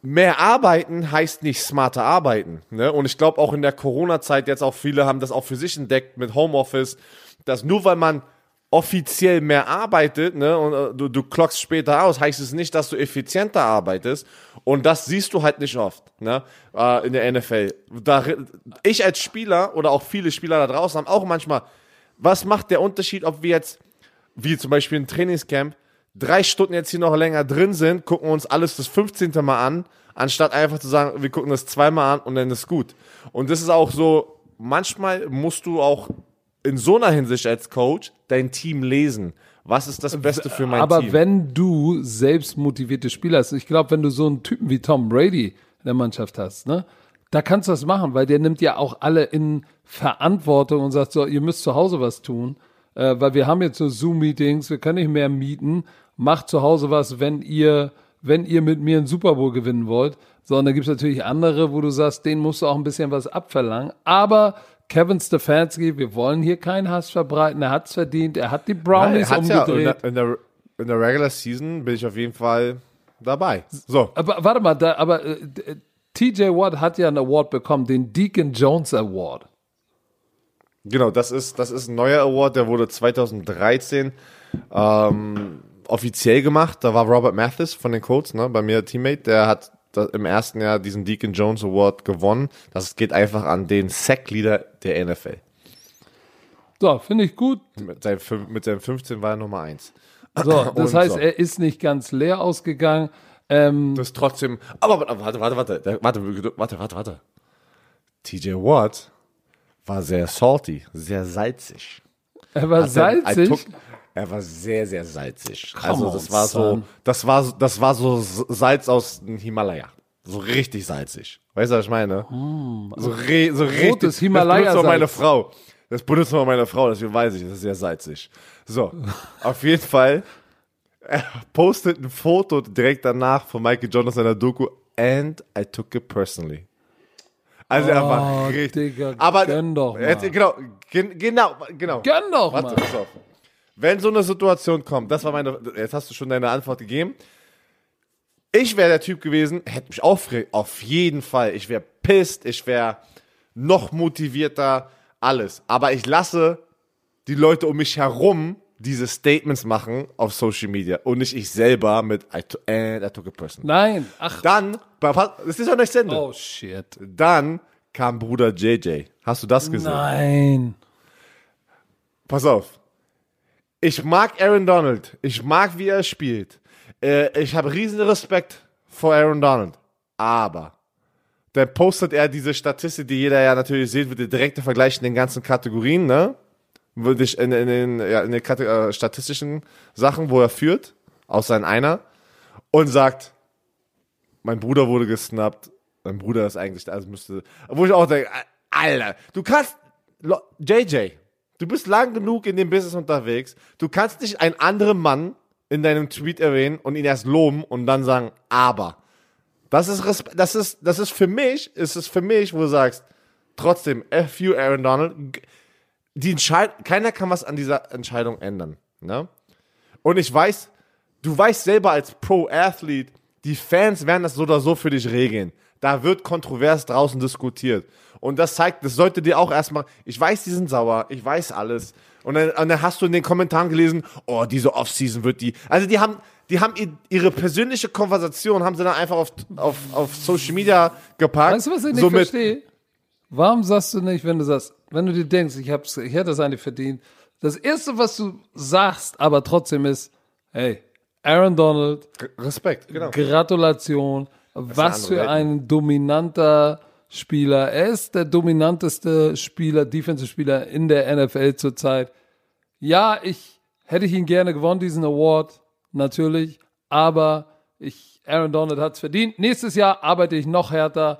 mehr arbeiten heißt nicht smarter arbeiten. Ne? Und ich glaube auch in der Corona-Zeit jetzt auch viele haben das auch für sich entdeckt mit Homeoffice, dass nur weil man offiziell mehr arbeitet, ne, und äh, du, du klockst später aus, heißt es nicht, dass du effizienter arbeitest. Und das siehst du halt nicht oft, ne, äh, in der NFL. Da, ich als Spieler oder auch viele Spieler da draußen haben auch manchmal, was macht der Unterschied, ob wir jetzt, wie zum Beispiel ein Trainingscamp, drei Stunden jetzt hier noch länger drin sind, gucken uns alles das 15. Mal an, anstatt einfach zu sagen, wir gucken das zweimal an und dann ist gut. Und das ist auch so, manchmal musst du auch in so einer Hinsicht als Coach dein Team lesen. Was ist das Beste für mein Aber Team? wenn du selbst motivierte Spieler hast, ich glaube, wenn du so einen Typen wie Tom Brady in der Mannschaft hast, ne, da kannst du das machen, weil der nimmt ja auch alle in Verantwortung und sagt so, ihr müsst zu Hause was tun, äh, weil wir haben jetzt so Zoom-Meetings, wir können nicht mehr mieten, macht zu Hause was, wenn ihr, wenn ihr mit mir einen Super Bowl gewinnen wollt. So, und dann gibt es natürlich andere, wo du sagst, denen musst du auch ein bisschen was abverlangen. Aber Kevin Stefanski, wir wollen hier keinen Hass verbreiten. Er hat es verdient. Er hat die Brownies Nein, umgedreht. Ja, in, der, in, der, in der Regular Season bin ich auf jeden Fall dabei. So. Aber warte mal, da, aber äh, TJ Watt hat ja einen Award bekommen, den Deacon Jones Award. Genau, das ist, das ist ein neuer Award, der wurde 2013 ähm, offiziell gemacht. Da war Robert Mathis von den Colts, ne, bei mir Teammate, der hat im ersten Jahr diesen Deacon Jones Award gewonnen. Das geht einfach an den Sack-Leader der NFL. So, finde ich gut. Mit seinem, mit seinem 15 war er Nummer 1. So, [laughs] das heißt, so. er ist nicht ganz leer ausgegangen. Ähm, Das ist trotzdem. Aber warte, warte, warte, warte, warte, warte, warte. TJ Watt war sehr salty, sehr salzig. er war Hat er- I salzig. took- Er war sehr, sehr salzig. Come also on, das war so, das war, das war so Salz aus dem Himalaya. So richtig salzig. Weißt du, was ich meine? So, re, so richtig. Rotes Himalaya-Salz. Das benutzt meine Frau. Das benutzt auch meine Frau, deswegen weiß ich, das ist sehr salzig. So, [laughs] auf jeden Fall. Er postet ein Foto direkt danach von Michael Jordan aus seiner Doku and I took it personally. Also er war Oh, richtig. Digga, aber gönn doch mal. genau, gen, genau, genau. Gönn doch Warte, mal. pass auf. Wenn so eine Situation kommt, das war meine, jetzt hast du schon deine Antwort gegeben. Ich wäre der Typ gewesen, hätte mich aufgeregt, auf jeden Fall. Ich wäre pisst, ich wäre noch motivierter, alles. Aber ich lasse die Leute um mich herum diese Statements machen auf Social Media und nicht ich selber mit I, to, and I took a person. Nein. Ach, Dann, das ist ja nicht Ende. oh shit. Dann kam Bruder JJ. Hast du das gesehen? Nein. Pass auf. Ich mag Aaron Donald. Ich mag, wie er spielt. Äh, ich habe riesen Respekt vor Aaron Donald. Aber dann postet er diese Statistik, die jeder ja natürlich sieht, mit der direkte Vergleich in den ganzen Kategorien, ne? Würde ich in, in, den, ja, in den Kate äh, statistischen Sachen, wo er führt, aus seinen einer, und sagt, mein Bruder wurde gesnappt, mein Bruder ist eigentlich, also müsste, wo ich auch denke, Alter, du kannst, JJ, du bist lang genug in dem Business unterwegs, du kannst nicht einen anderen Mann in deinem Tweet erwähnen und ihn erst loben und dann sagen, aber. Das ist, Respe das ist, das ist für mich, ist es für mich, wo du sagst, trotzdem, F you, Aaron Donald, die keiner kann was an dieser Entscheidung ändern, ne? Und ich weiß, du weißt selber als Pro-Athlete, die Fans werden das so oder so für dich regeln. Da wird kontrovers draußen diskutiert. Und das zeigt, das sollte dir auch erstmal, ich weiß, die sind sauer, ich weiß alles. Und dann, und dann hast du in den Kommentaren gelesen, oh, diese Offseason wird die, also die haben, die haben ihr- ihre persönliche Konversation, haben sie dann einfach auf, auf, auf Social Media gepackt. Weißt du, was ich nicht so mit- verstehe? Warum sagst du nicht, wenn du sagst, wenn du dir denkst, ich, hab's, ich hätte das eigentlich verdient, das Erste, was du sagst, aber trotzdem ist, hey, Aaron Donald, Respekt, genau. Gratulation, was für ein dominanter Spieler. Er ist der dominanteste Spieler, Defensive-Spieler in der NFL zurzeit. Ja, ich hätte ich ihn gerne gewonnen, diesen Award, natürlich, aber ich, Aaron Donald hat es verdient. Nächstes Jahr arbeite ich noch härter,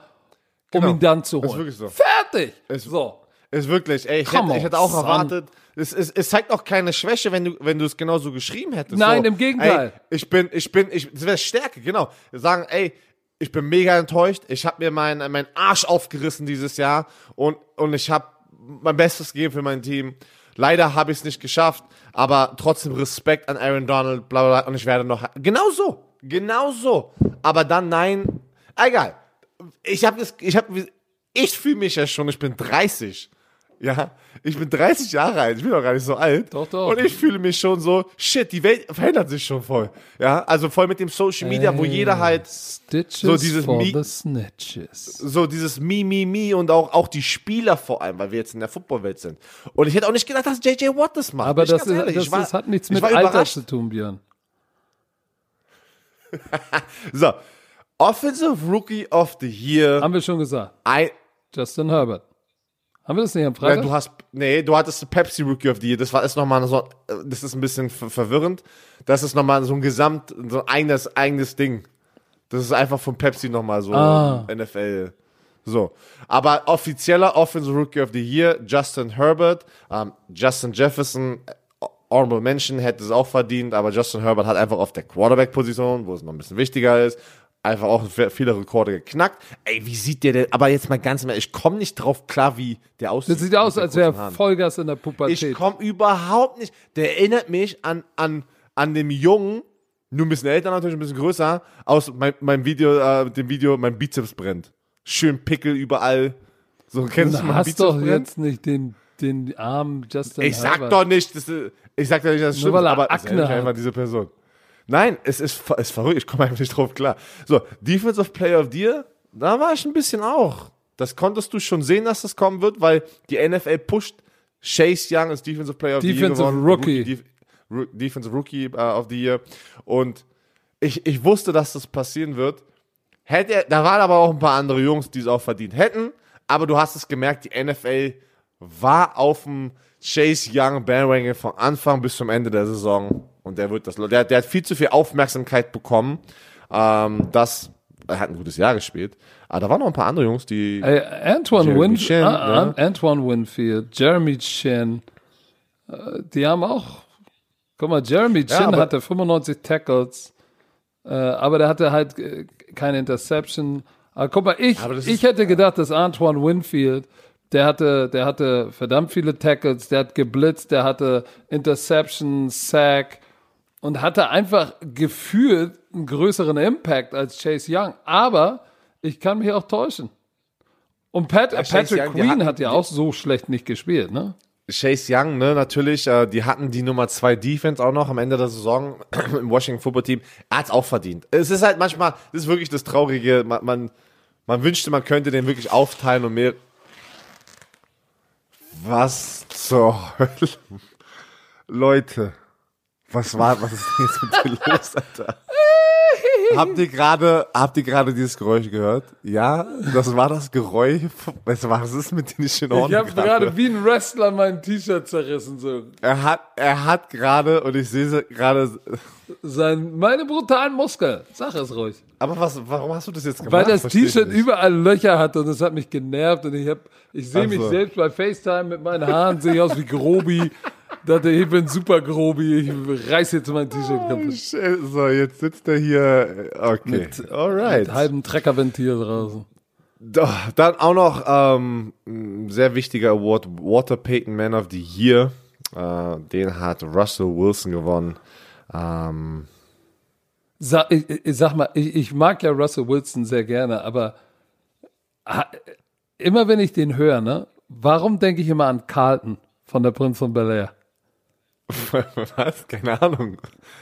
um Genau. ihn dann zu Ist holen. wirklich so. Fertig! Ist- so. Ist wirklich, ey, ich, hätte, ich hätte auch erwartet, es, es, es zeigt auch keine Schwäche, wenn du, wenn du es genauso geschrieben hättest. Nein, so, im Gegenteil. Ey, ich bin, ich bin, ich, das wäre Stärke, genau. Sagen, ey, ich bin mega enttäuscht, ich habe mir meinen mein Arsch aufgerissen dieses Jahr und, und ich habe mein Bestes gegeben für mein Team. Leider habe ich es nicht geschafft, aber trotzdem Respekt an Aaron Donald, bla bla bla, und ich werde noch, genau so, genau so. Aber dann nein, egal. Ich habe das, ich habe, ich fühle mich ja schon, ich bin 30. Ja, ich bin 30 Jahre alt, ich bin doch gar nicht so alt. Doch, doch. Und ich fühle mich schon so, shit, die Welt verändert sich schon voll. Ja, also voll mit dem Social Media, wo jeder halt Stitches so dieses for Mi- the Snitches. so dieses Mi, Mi, Mi und auch, auch die Spieler vor allem, weil wir jetzt in der Footballwelt sind. Und ich hätte auch nicht gedacht, dass JJ Watt das macht. Aber das, ist, ehrlich. das, war- das hat nichts ich mit Alter überrascht. zu tun, Björn. [laughs] So, Offensive Rookie of the Year. Haben wir schon gesagt. Ein, Justin Herbert. Haben wir das nicht am Ja, Freitag? du hast, nee, du hattest Pepsi Rookie of the Year. Das war ist nochmal so, das ist ein bisschen ver verwirrend. Das ist nochmal so ein Gesamt, so ein eigenes, eigenes Ding. Das ist einfach von Pepsi nochmal so Ah. NFL. So. Aber offizieller Offensive Rookie of the Year, Justin Herbert, ähm, Justin Jefferson, äh, Honorable Mention hätte es auch verdient, aber Justin Herbert hat einfach auf der Quarterback-Position, wo es noch ein bisschen wichtiger ist, einfach auch viele Rekorde geknackt. Ey, wie sieht der denn, aber jetzt mal ganz mal, ich komme nicht drauf klar, wie der aussieht. Das sieht aus, als wäre. Vollgas in der Ich Pubertät. komme überhaupt nicht. Der erinnert mich an, an, an dem Jungen, nur ein bisschen älter natürlich, ein bisschen größer, aus mein, meinem Video, äh, dem Video, mein Bizeps brennt. Schön Pickel überall. So, kennst du Du mein hast Bizeps doch brennt? jetzt nicht den, den Arm Justin Ich sag Herbert. doch nicht, das ist, ich sag doch nicht, dass es stimmt, er aber Akne hat. einfach diese Person. Nein, es ist, ver- ist verrückt, ich komme einfach nicht drauf klar. So, Defensive Player of the Year, da war ich ein bisschen auch. Das konntest du schon sehen, dass das kommen wird, weil die NFL pusht Chase Young als Defensive Player of the Year Defensive gewonnen. Rookie. Def Defensive Rookie uh, of the Year. Und ich, ich wusste, dass das passieren wird. Hätte er, da waren aber auch ein paar andere Jungs, die es auch verdient hätten. Aber du hast es gemerkt, die NFL war auf dem Chase Young Bandwagon von Anfang bis zum Ende der Saison. Und der wird das, der, der hat viel zu viel Aufmerksamkeit bekommen. Ähm, das, er hat ein gutes Jahr gespielt. Aber da waren noch ein paar andere Jungs, die, Ey, Antoine, Jeremy Winf Chin, ah, ne? ah, Antoine Winfield, Jeremy Chin, äh, die haben auch. Guck mal, Jeremy Chin aber- hatte 95 Tackles, äh, aber der hatte halt äh, keine Interception. Aber guck mal, ich, ich hätte gedacht, dass Antoine Winfield, der hatte, der hatte verdammt viele Tackles, der hat geblitzt, der hatte Interception, Sack und hatte einfach gefühlt einen größeren Impact als Chase Young. Aber ich kann mich auch täuschen. Und Pat, Chase Patrick Young, Queen hat ja auch so schlecht nicht gespielt, ne? Chase Young, ne, natürlich, äh, die hatten die Nummer zwei Defense auch noch am Ende der Saison [clears throat] im Washington Football Team. Er hat's auch verdient. Es ist halt manchmal, das ist wirklich das Traurige, man, man, man wünschte, man könnte den wirklich aufteilen und mehr. Was zur [laughs] Hölle? Leute, was war, was ist denn jetzt mit dir los, Alter? habt ihr gerade, habt ihr gerade dieses Geräusch gehört? Ja, das war das Geräusch. Was, was ist mit dir nicht in Ordnung? Ich habe gerade wie ein Wrestler mein T-Shirt zerrissen. So. Er hat, er hat gerade, und ich sehe gerade, Sein, meine brutalen Muskeln. Sag es ruhig. aber was, warum hast du das jetzt gemacht? Weil das T-Shirt überall Löcher hat und das hat mich genervt und ich hab, ich sehe Ach mich selbst bei FaceTime mit meinen Haaren, sehe ich aus wie Grobi. Dachte, ich bin super Grobi, ich reiß jetzt mein T-Shirt kaputt. So, jetzt sitzt er hier, okay, Mit- alright. Mit halbem Treckerventil draußen. Doch, Dann auch noch ähm, ein sehr wichtiger Award, Walter Payton Man of the Year. Äh, den hat Russell Wilson gewonnen. Ähm, Sag, ich, ich sag mal, ich, ich mag ja Russell Wilson sehr gerne, aber immer wenn ich den höre, ne, warum denke ich immer an Carlton von der Prinz von Bel Air? [laughs] was? Keine Ahnung.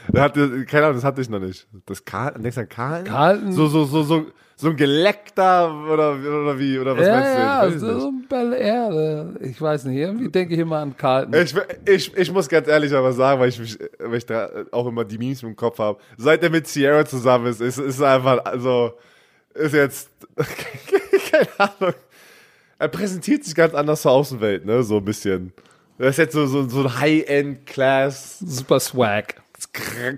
Der hatte, keine Ahnung, das hatte ich noch nicht. Das Karl, denkst du an Karl? Carlton? So, so, so, so, so ein geleckter oder, oder wie, oder was ja, meinst du? ja, Ich weiß es nicht. so ein Bel Air. äh, Ich weiß nicht, irgendwie denke ich immer an Carlton. Ich, ich, ich muss ganz ehrlich aber sagen, weil ich, mich, weil ich da auch immer die Memes im Kopf habe. Seit er mit Sierra zusammen ist, ist, ist einfach, also, ist jetzt, [laughs] keine Ahnung. Er präsentiert sich ganz anders zur Außenwelt, ne, so ein bisschen. Das ist jetzt so, so, so ein High-End-Class Super Swag.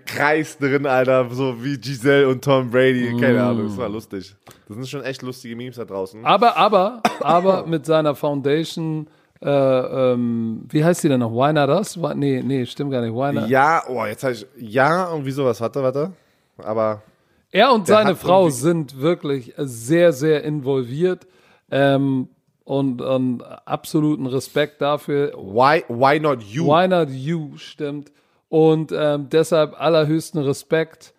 Kreis drin, Alter, so wie Giselle und Tom Brady. Keine Ahnung, das war lustig. Das sind schon echt lustige Memes da draußen. Aber, aber, aber mit seiner Foundation, äh, ähm, wie heißt die denn noch? Why Not Us? Nee, nee, stimmt gar nicht. Why not? Ja, oh, jetzt habe ich, ja, und wieso, was, warte, warte. Aber, Er und seine Frau sind wirklich sehr, sehr involviert ähm, und, und absoluten Respekt dafür. why, why not you? Why not you stimmt. Und ähm, deshalb allerhöchsten Respekt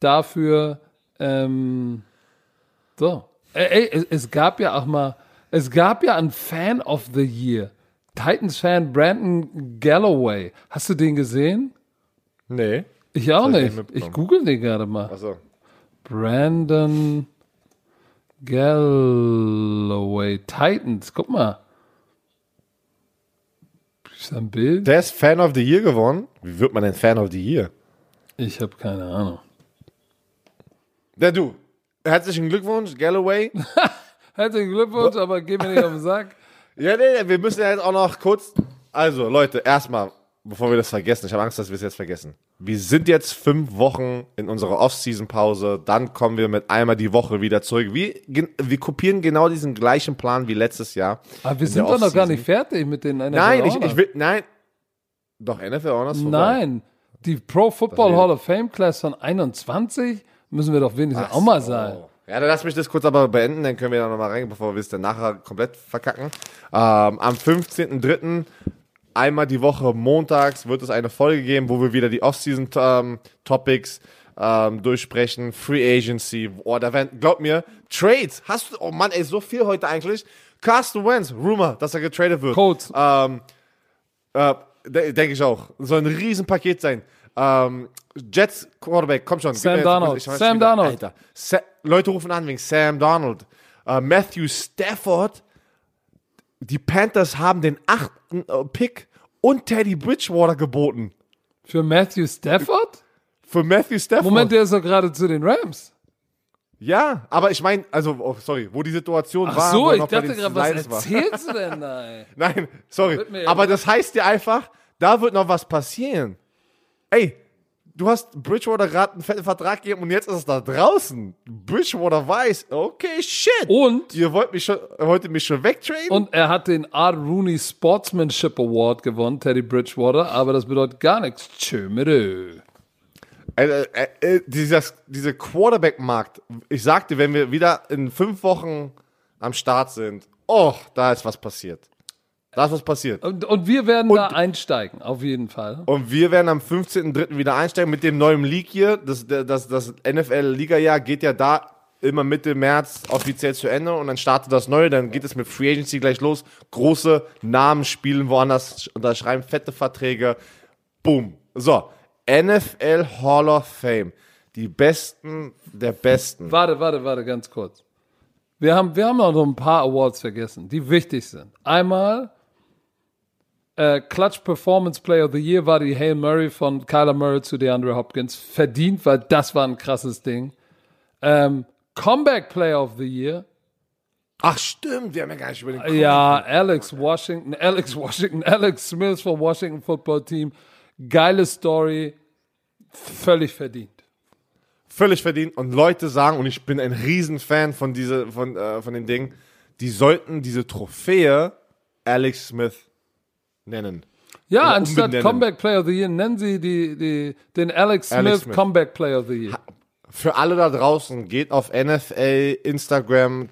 dafür. Ähm, so. Ey, ey, es, gab ja auch mal, es gab ja einen Fan of the Year. Titans-Fan Brandon Galloway. Hast du den gesehen? Nee. Ich auch ich nicht. Ich mitbekommen. google den gerade mal. Achso. Brandon Galloway. Titans, guck mal. Ist da ein Bild? Der ist Fan of the Year geworden. Wie wird man denn Fan of the Year? Ich habe keine Ahnung. Der du. Herzlichen Glückwunsch, Galloway. [laughs] Herzlichen Glückwunsch, aber geh mir nicht auf den Sack. ja, nee, nee, wir müssen ja jetzt auch noch kurz. Also, Leute, erstmal, bevor wir das vergessen, ich habe Angst, dass wir es jetzt vergessen. Wir sind jetzt fünf Wochen in unserer Off-Season-Pause. Dann kommen wir mit einmal die Woche wieder zurück. Wir, wir kopieren genau diesen gleichen Plan wie letztes Jahr. Aber wir In sind doch noch gar nicht fertig mit den NFL Nein, ich, ich will. Nein. Doch, NFL Honors vorbei. Nein, die Pro Football Hall of Fame Class von 21 Müssen wir doch wenigstens auch mal sein. Ja, dann lass mich das kurz aber beenden, dann können wir da nochmal rein, bevor wir es dann nachher komplett verkacken. Ähm, am 15.03. einmal die Woche montags wird es eine Folge geben, wo wir wieder die Off-Season-Topics ähm, durchsprechen. Free Agency, oh, da werden, glaub mir, Trades. Hast du, oh Mann, ey, so viel heute eigentlich. Carsten Wentz, Rumor, dass er getradet wird. Colts. Ähm, äh, de- Denke ich auch. Soll ein Riesenpaket sein. Ähm, Jets Quarterback, komm schon. Sam ich weiß Sam wieder- Darnold. Alter. Sa Leute rufen an wegen Sam Darnold. Äh, Matthew Stafford. Die Panthers haben den achten äh, Pick und Teddy Bridgewater geboten. Für Matthew Stafford? Für Matthew Stafford. Moment, der ist doch gerade zu den Rams. Ja, aber ich meine, also, oh, sorry, wo die Situation Ach war. so, wo er ich dachte gerade, was war. erzählst du [laughs] denn da? ey? Nein, sorry. Aber das heißt dir einfach, da wird noch was passieren. Ey, du hast Bridgewater gerade einen fetten Vertrag gegeben und jetzt ist es da draußen. Bridgewater weiß, okay, shit. Und, Ihr wollt mich schon, wolltet mich schon wegtraden? und er hat den Art Rooney Sportsmanship Award gewonnen, Teddy Bridgewater, aber das bedeutet gar nichts. Tschö, mit ö. Äh, äh, äh, dieses, diese Quarterback-Markt, ich sagte, wenn wir wieder in fünf Wochen am Start sind, oh, da ist was passiert. Da ist was passiert. Und, und wir werden da einsteigen, auf jeden Fall. Und wir werden am 15.03. wieder einsteigen mit dem neuen League hier. Das, das, das NFL-Liga-Jahr geht ja da immer Mitte März offiziell zu Ende und dann startet das Neue. Dann geht es mit Free Agency gleich los. Große Namen spielen woanders, unterschreiben fette Verträge. Boom. So, NFL Hall of Fame. Die Besten der Besten. Warte, warte, warte, ganz kurz. Wir haben, wir haben noch so ein paar Awards vergessen, die wichtig sind. Einmal äh, Clutch Performance Player of the Year war die Hail Murray von Kyler Murray zu DeAndre Hopkins. Verdient, weil das war ein krasses Ding. Ähm, Comeback Player of the Year. Ach stimmt, wir haben ja gar nicht über den Ja, Alex Washington, Alex Washington, [laughs] Alex Smith vom Washington Football Team. Geile Story. Völlig verdient. völlig verdient und Leute sagen, und ich bin ein Riesenfan von, diese, von, äh, von den Dingen, die sollten diese Trophäe Alex Smith nennen. Ja, Oder anstatt umbenennen. Comeback Player of the Year nennen sie die, die, den Alex Smith, Alex Smith. Comeback Player of the Year. Für alle da draußen, geht auf NFL, Instagram,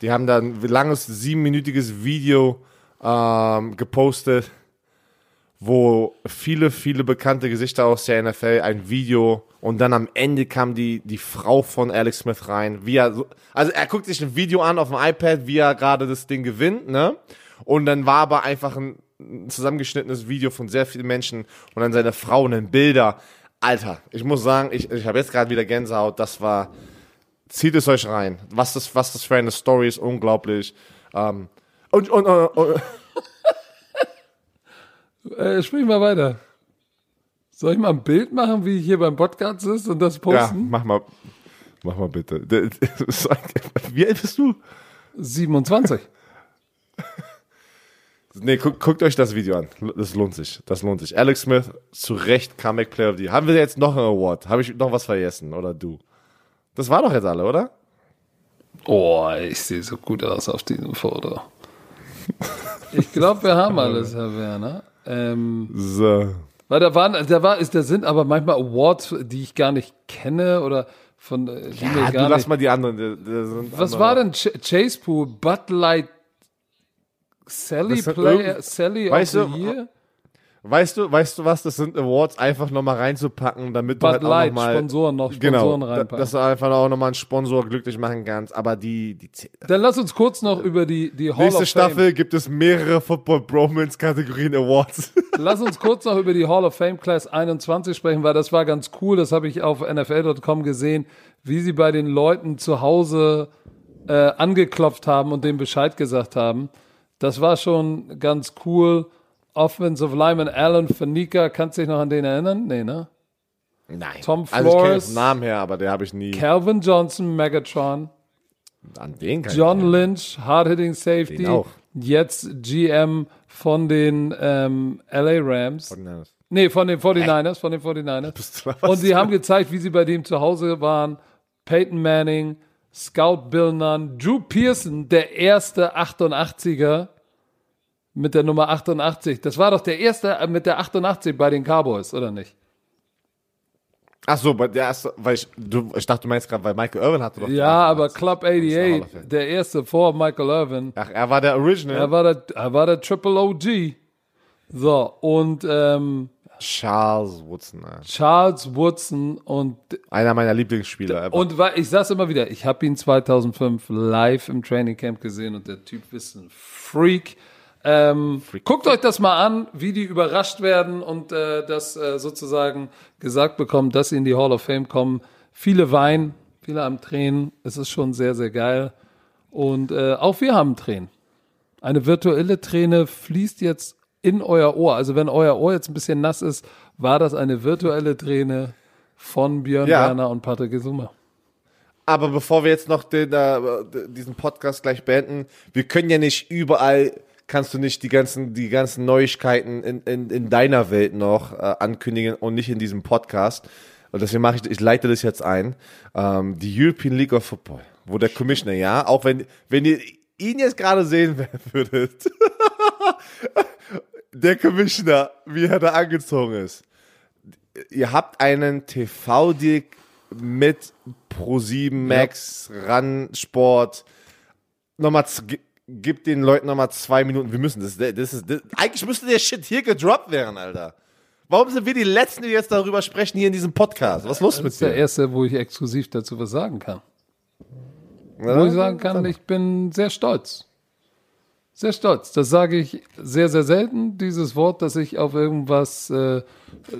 die haben da ein langes, siebenminütiges Video ähm, gepostet, wo viele, viele bekannte Gesichter aus der NFL ein Video und dann am Ende kam die, die Frau von Alex Smith rein, wie er, so, also er guckt sich ein Video an auf dem iPad, wie er gerade das Ding gewinnt, ne? Und dann war aber einfach ein, ein zusammengeschnittenes Video von sehr vielen Menschen und dann seine Frau und dann Bilder. Alter, ich muss sagen, ich, ich habe jetzt gerade wieder Gänsehaut, das war, zieht es euch rein. Was das, was das für eine Story ist, unglaublich. Ähm, und, und, und, und [laughs] Äh, sprich mal weiter. Soll ich mal ein Bild machen, wie ich hier beim Podcast ist und das ja, posten? mach mal, mach mal bitte. [laughs] Wie alt bist du? 27. Nee, guckt, guckt euch das Video an. Das lohnt sich. Das lohnt sich. Alex Smith, zu Recht Comeback Player of the Year. Haben wir jetzt noch einen Award? Habe ich noch was vergessen? Oder du? Das war doch jetzt alle, oder? Oh, ich sehe so gut aus auf diesem Foto. Ich glaube, wir haben alles, Herr Werner. Ähm, So. weil da waren, da war, ist, da sind aber manchmal Awards, die ich gar nicht kenne oder von, äh, Ja, du lass nicht. mal die anderen. die- die Was andere. war denn Ch Chase Pool? Bud Light Sally Player, Sally Weißt of du, the Year? Weißt du, weißt du was? Das sind Awards einfach nochmal reinzupacken, damit du Bud halt auch Light, noch mal, Sponsoren noch, genau, Sponsoren da- reinpacken. dass du einfach auch nochmal einen Sponsor glücklich machen kannst. Aber die, die Dann lass uns kurz noch über die, die Hall nächste of Fame. Staffel gibt es mehrere Football Bromance Kategorien Awards. [laughs] Lass uns kurz noch über die Hall of Fame Class 21 sprechen, weil das war ganz cool. Das habe ich auf NFL.com gesehen, wie sie bei den Leuten zu Hause äh, angeklopft haben und denen Bescheid gesagt haben. Das war schon ganz cool. Offensive Lineman Alan Fanica, kannst du dich noch an den erinnern? Nee, ne? Nein. Tom also ich kenne Flores. den Namen her, aber der habe ich nie. Calvin Johnson, Megatron. An den kann John ich. Lynch, Hard-Hitting Safety. Den auch. Jetzt GM von den ähm, LA Rams. Nein, das- Nee, von den 49ers, von den 49ers. [laughs] Bist du was? Und sie haben gezeigt, wie sie bei dem zu Hause waren. Peyton Manning, Scout Bill Nunn, Drew Pearson, der erste 88er mit der Nummer 88. Das war doch der erste mit der 88 bei den Cowboys, oder nicht? Ach so, bei der erste, weil ich, du, ich dachte, du meinst gerade, weil Michael Irvin hatte doch. Ja, aber Club 88, der erste vor Michael Irvin. Ach, er war der Original. Er war der, er war der Triple OG. So, und ähm, Charles Woodson. Ja. Charles Woodson und Einer meiner Lieblingsspieler. ever. und ich sag's immer wieder, ich habe ihn 2005 live im Training Camp gesehen und der Typ ist ein Freak. Ähm, Guckt euch das mal an, wie die überrascht werden und äh, das äh, sozusagen gesagt bekommen, dass sie in die Hall of Fame kommen. Viele weinen, viele haben Tränen. Es ist schon sehr, sehr geil. Und äh, auch wir haben Tränen. Eine virtuelle Träne fließt jetzt in euer Ohr. Also wenn euer Ohr jetzt ein bisschen nass ist, war das eine virtuelle Träne von Björn Ja. Werner und Patrick Gesuma. Aber bevor wir jetzt noch den, äh, diesen Podcast gleich beenden, wir können ja nicht überall, kannst du nicht die ganzen, die ganzen Neuigkeiten in, in, in deiner Welt noch äh, ankündigen und nicht in diesem Podcast. Und deswegen mache ich, ich leite das jetzt ein. Ähm, die European League of Football, wo der Commissioner, ja, auch wenn, wenn ihr ihn jetzt gerade sehen [laughs] würdet, [laughs] der Commissioner, wie er da angezogen ist. Ihr habt einen TV-Deal mit Pro7 Max, RAN Sport. Nochmal, gib den Leuten nochmal zwei Minuten. Wir müssen das, das ist, das, eigentlich müsste der Shit hier gedroppt werden, Alter. Warum sind wir die Letzten, die jetzt darüber sprechen hier in diesem Podcast? Was ist los Das mit ist der dir? erste, wo ich exklusiv dazu was sagen kann. Ja? Wo ich sagen kann, ich bin sehr stolz. Sehr stolz. Das sage ich sehr, sehr selten, dieses Wort, dass ich auf irgendwas, äh,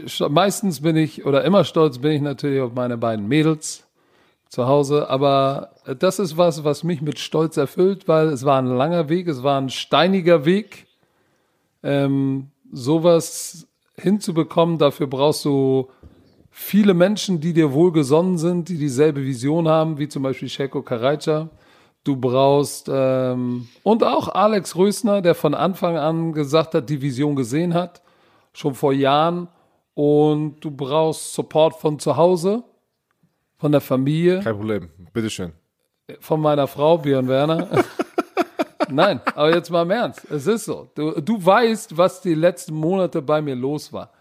st- meistens bin ich, oder immer stolz bin ich natürlich auf meine beiden Mädels zu Hause, aber äh, das ist was, was mich mit Stolz erfüllt, weil es war ein langer Weg, es war ein steiniger Weg. Ähm, sowas hinzubekommen, dafür brauchst du viele Menschen, die dir wohlgesonnen sind, die dieselbe Vision haben, wie zum Beispiel Sheko Karajca. Du brauchst ähm, und auch Alex Rösner, der von Anfang an gesagt hat, die Vision gesehen hat, schon vor Jahren. Und du brauchst Support von zu Hause, von der Familie, Kein Problem. Bitteschön. von meiner Frau Björn Werner. [laughs] Nein, aber jetzt mal im Ernst. Es ist so. Du, du weißt, was die letzten Monate bei mir los war.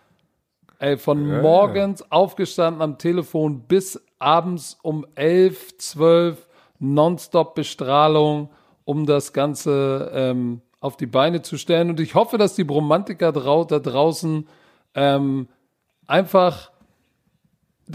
Ey, von morgens aufgestanden am Telefon bis abends um 11, 12, nonstop Bestrahlung, um das Ganze ähm, auf die Beine zu stellen. Und ich hoffe, dass die Bromantiker da draußen ähm, einfach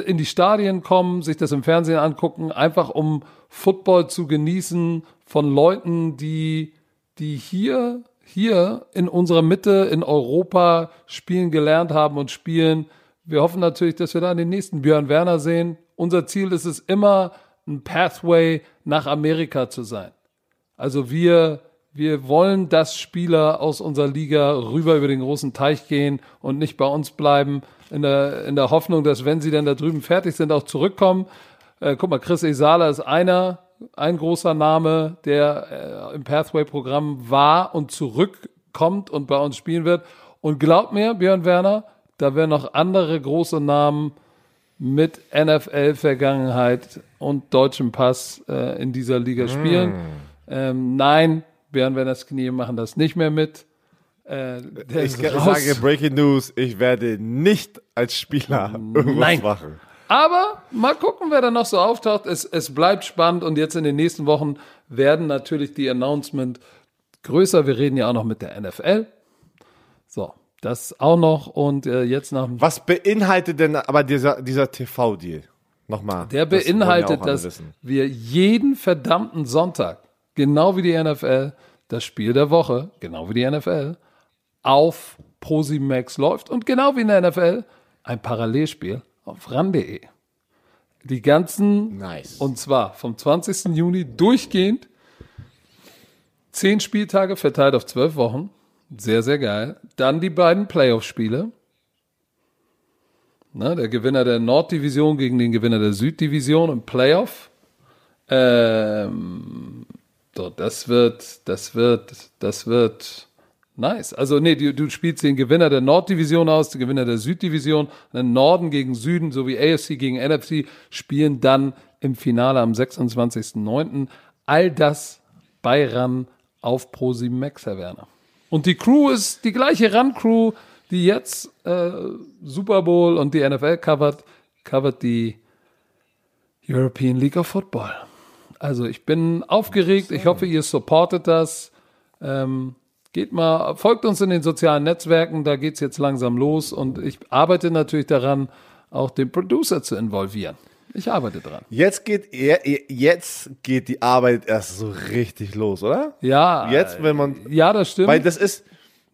in die Stadien kommen, sich das im Fernsehen angucken, einfach um Football zu genießen von Leuten, die, die hier, hier in unserer Mitte in Europa spielen gelernt haben und spielen. Wir hoffen natürlich, dass wir da den nächsten Björn Werner sehen. Unser Ziel ist es immer, ein Pathway nach Amerika zu sein. Also wir, wir wollen, dass Spieler aus unserer Liga rüber über den großen Teich gehen und nicht bei uns bleiben, in der, in der Hoffnung, dass wenn sie dann da drüben fertig sind, auch zurückkommen. Äh, guck mal, Chris Esala ist einer, ein großer Name, der äh, im Pathway-Programm war und zurückkommt und bei uns spielen wird. Und glaub mir, Björn Werner, da werden noch andere große Namen mit NFL-Vergangenheit und deutschem Pass äh, in dieser Liga spielen. Ähm, nein, Björn Werners Knie machen das nicht mehr mit. Äh, Ich sage Breaking News, ich werde nicht als Spieler irgendwas Nein. machen. Aber mal gucken, wer da noch so auftaucht. Es, es bleibt spannend und jetzt in den nächsten Wochen werden natürlich die Announcement größer. Wir reden ja auch noch mit der NFL. So, das auch noch und äh, jetzt nach dem Was beinhaltet denn aber dieser, dieser TV-Deal? Nochmal. Der das beinhaltet, alle dass wir jeden verdammten Sonntag, genau wie die NFL, das Spiel der Woche, genau wie die NFL, auf ProSimax läuft und genau wie in der NFL ein Parallelspiel auf ran.de. Die ganzen, Nice. und zwar vom 20. Juni durchgehend, zehn Spieltage verteilt auf zwölf Wochen, sehr, sehr geil. Dann die beiden Playoff-Spiele, der Gewinner der Norddivision gegen den Gewinner der Süddivision im Playoff. Ähm, so, das wird, das wird, das wird nice. Also, nee, du, du spielst den Gewinner der Norddivision aus, den Gewinner der Süddivision, den Norden gegen Süden sowie AFC gegen NFC spielen dann im Finale am 26.09. All das bei RAN auf Pro7 Max, Herr Werner. Und die Crew ist die gleiche RAN-Crew, die jetzt äh, Super Bowl und die NFL covert. covert die European League of Football. Also ich bin aufgeregt. Ich hoffe, ihr supportet das. Ähm, geht mal, folgt uns in den sozialen Netzwerken. Da geht's jetzt langsam los. Und ich arbeite natürlich daran, auch den Producer zu involvieren. Ich arbeite dran. Jetzt geht, jetzt geht die Arbeit erst so richtig los, oder? Ja. Jetzt, wenn man, Ja, das stimmt. weil das ist,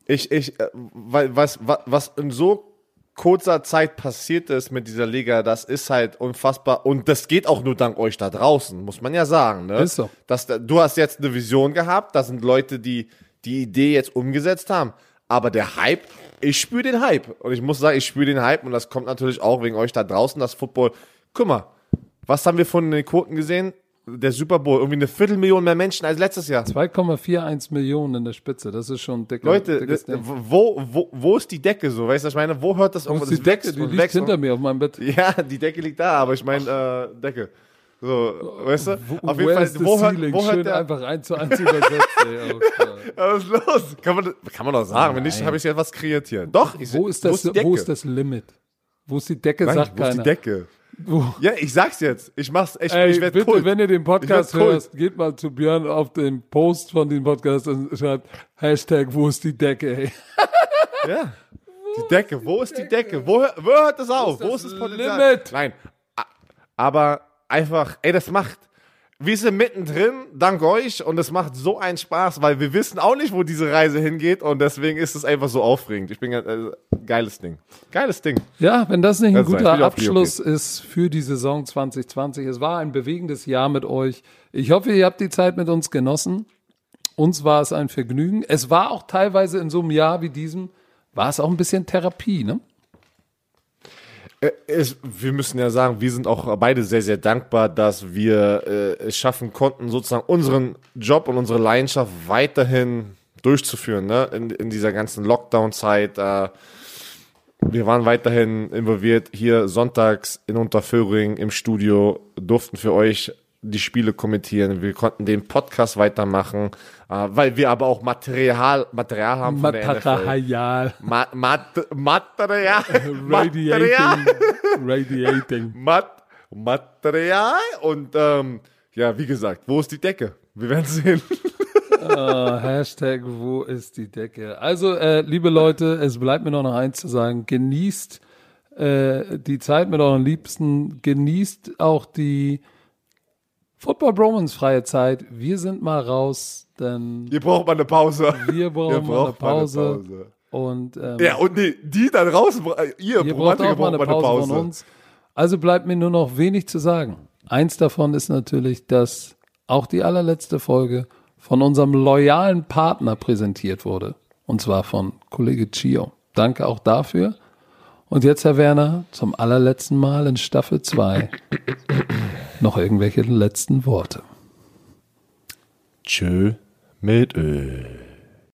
ich, ich, äh, weil, was, was, was in so kurzer Zeit passiert ist mit dieser Liga, das ist halt unfassbar. Und das geht auch nur dank euch da draußen, muss man ja sagen, ne? Ist so. Das, du hast jetzt eine Vision gehabt, da sind Leute, die die Idee jetzt umgesetzt haben. Aber der Hype, ich spüre den Hype. Und ich muss sagen, ich spüre den Hype und das kommt natürlich auch wegen euch da draußen, das Football. Guck mal, was haben wir von den Quoten gesehen? Der Super Bowl, irgendwie eine Viertelmillion mehr Menschen als letztes Jahr. 2,41 Millionen in der Spitze. Das ist schon ein dicker, Leute, das- Ding. wo, wo, wo ist die Decke so? Weißt du, ich meine? Wo hört das Wo auf? ist Das die Decke? Die liegt hinter und- mir auf meinem Bett. Ja, die Decke liegt da, aber ich meine äh, Decke. So, weißt du? Wo, Auf jeden Fall, wo hört, wo Schön hört der, einfach eins zu eins übersetzt. ey. [laughs] Was ist los? Kann man, kann man doch sagen. Wenn nicht, habe ich etwas kreiert hier. Doch, ich, wo, ist das, die Decke? wo ist das Limit? Wo ist die Decke, Nein, sagt wo ist keiner. die Decke? Wo? Ja, ich sag's jetzt. Ich mach's echt. Ey, ich werd bitte, Kult. wenn ihr den Podcast hörst, geht mal zu Björn auf den Post von dem Podcast und schreibt Hashtag, wo ist die Decke, ey. [laughs] Ja. Die Decke. Wo ist die Decke? Wo, wo hört das auf? das Wo ist das Potenzial? Limit? Nein. Aber einfach, ey, das macht. Wir sind mittendrin, dank euch, und es macht so einen Spaß, weil wir wissen auch nicht, wo diese Reise hingeht, und deswegen ist es einfach so aufregend. Ich bin äh, geiles Ding. Geiles Ding. Ja, wenn das nicht ein Das guter Abschluss ist für die Saison 2020. Es war ein bewegendes Jahr mit euch. Ich hoffe, ihr habt die Zeit mit uns genossen. Uns war es ein Vergnügen. Es war auch teilweise in so einem Jahr wie diesem, war es auch ein bisschen Therapie, ne? Äh, Es, wir müssen ja sagen, wir sind auch beide sehr, sehr dankbar, dass wir äh, es schaffen konnten, sozusagen unseren Job und unsere Leidenschaft weiterhin durchzuführen, ne? in, in dieser ganzen Lockdown-Zeit. Äh, wir waren weiterhin involviert hier sonntags in Unterföhring im Studio, durften für euch die Spiele kommentieren. Wir konnten den Podcast weitermachen, äh, weil wir aber auch Material, Material haben von. Material. Ma Mat Material. [laughs] Material. Radiating. Radiating. Mat Material und ähm, ja, wie gesagt, wo ist die Decke? Wir werden sehen. Ah, Hashtag, wo ist die Decke? Also, äh, liebe Leute, es bleibt mir noch noch eins zu sagen. Genießt äh, die Zeit mit euren Liebsten. Genießt auch die Football Bromans freie Zeit. Wir sind mal raus, denn Ihr braucht mal eine Pause. wir [laughs] brauchen mal eine braucht mal eine Pause. Pause. Und ähm, Ja, und nee, die da draußen, ihr ihr braucht auch mal eine braucht Pause, von uns. Also bleibt mir nur noch wenig zu sagen. Eins davon ist natürlich, dass auch die allerletzte Folge von unserem loyalen Partner präsentiert wurde. Und zwar von Kollege Chio. Danke auch dafür. Und jetzt, Herr Werner, zum allerletzten Mal in Staffel 2 noch irgendwelche letzten Worte. Tschö mit Öl.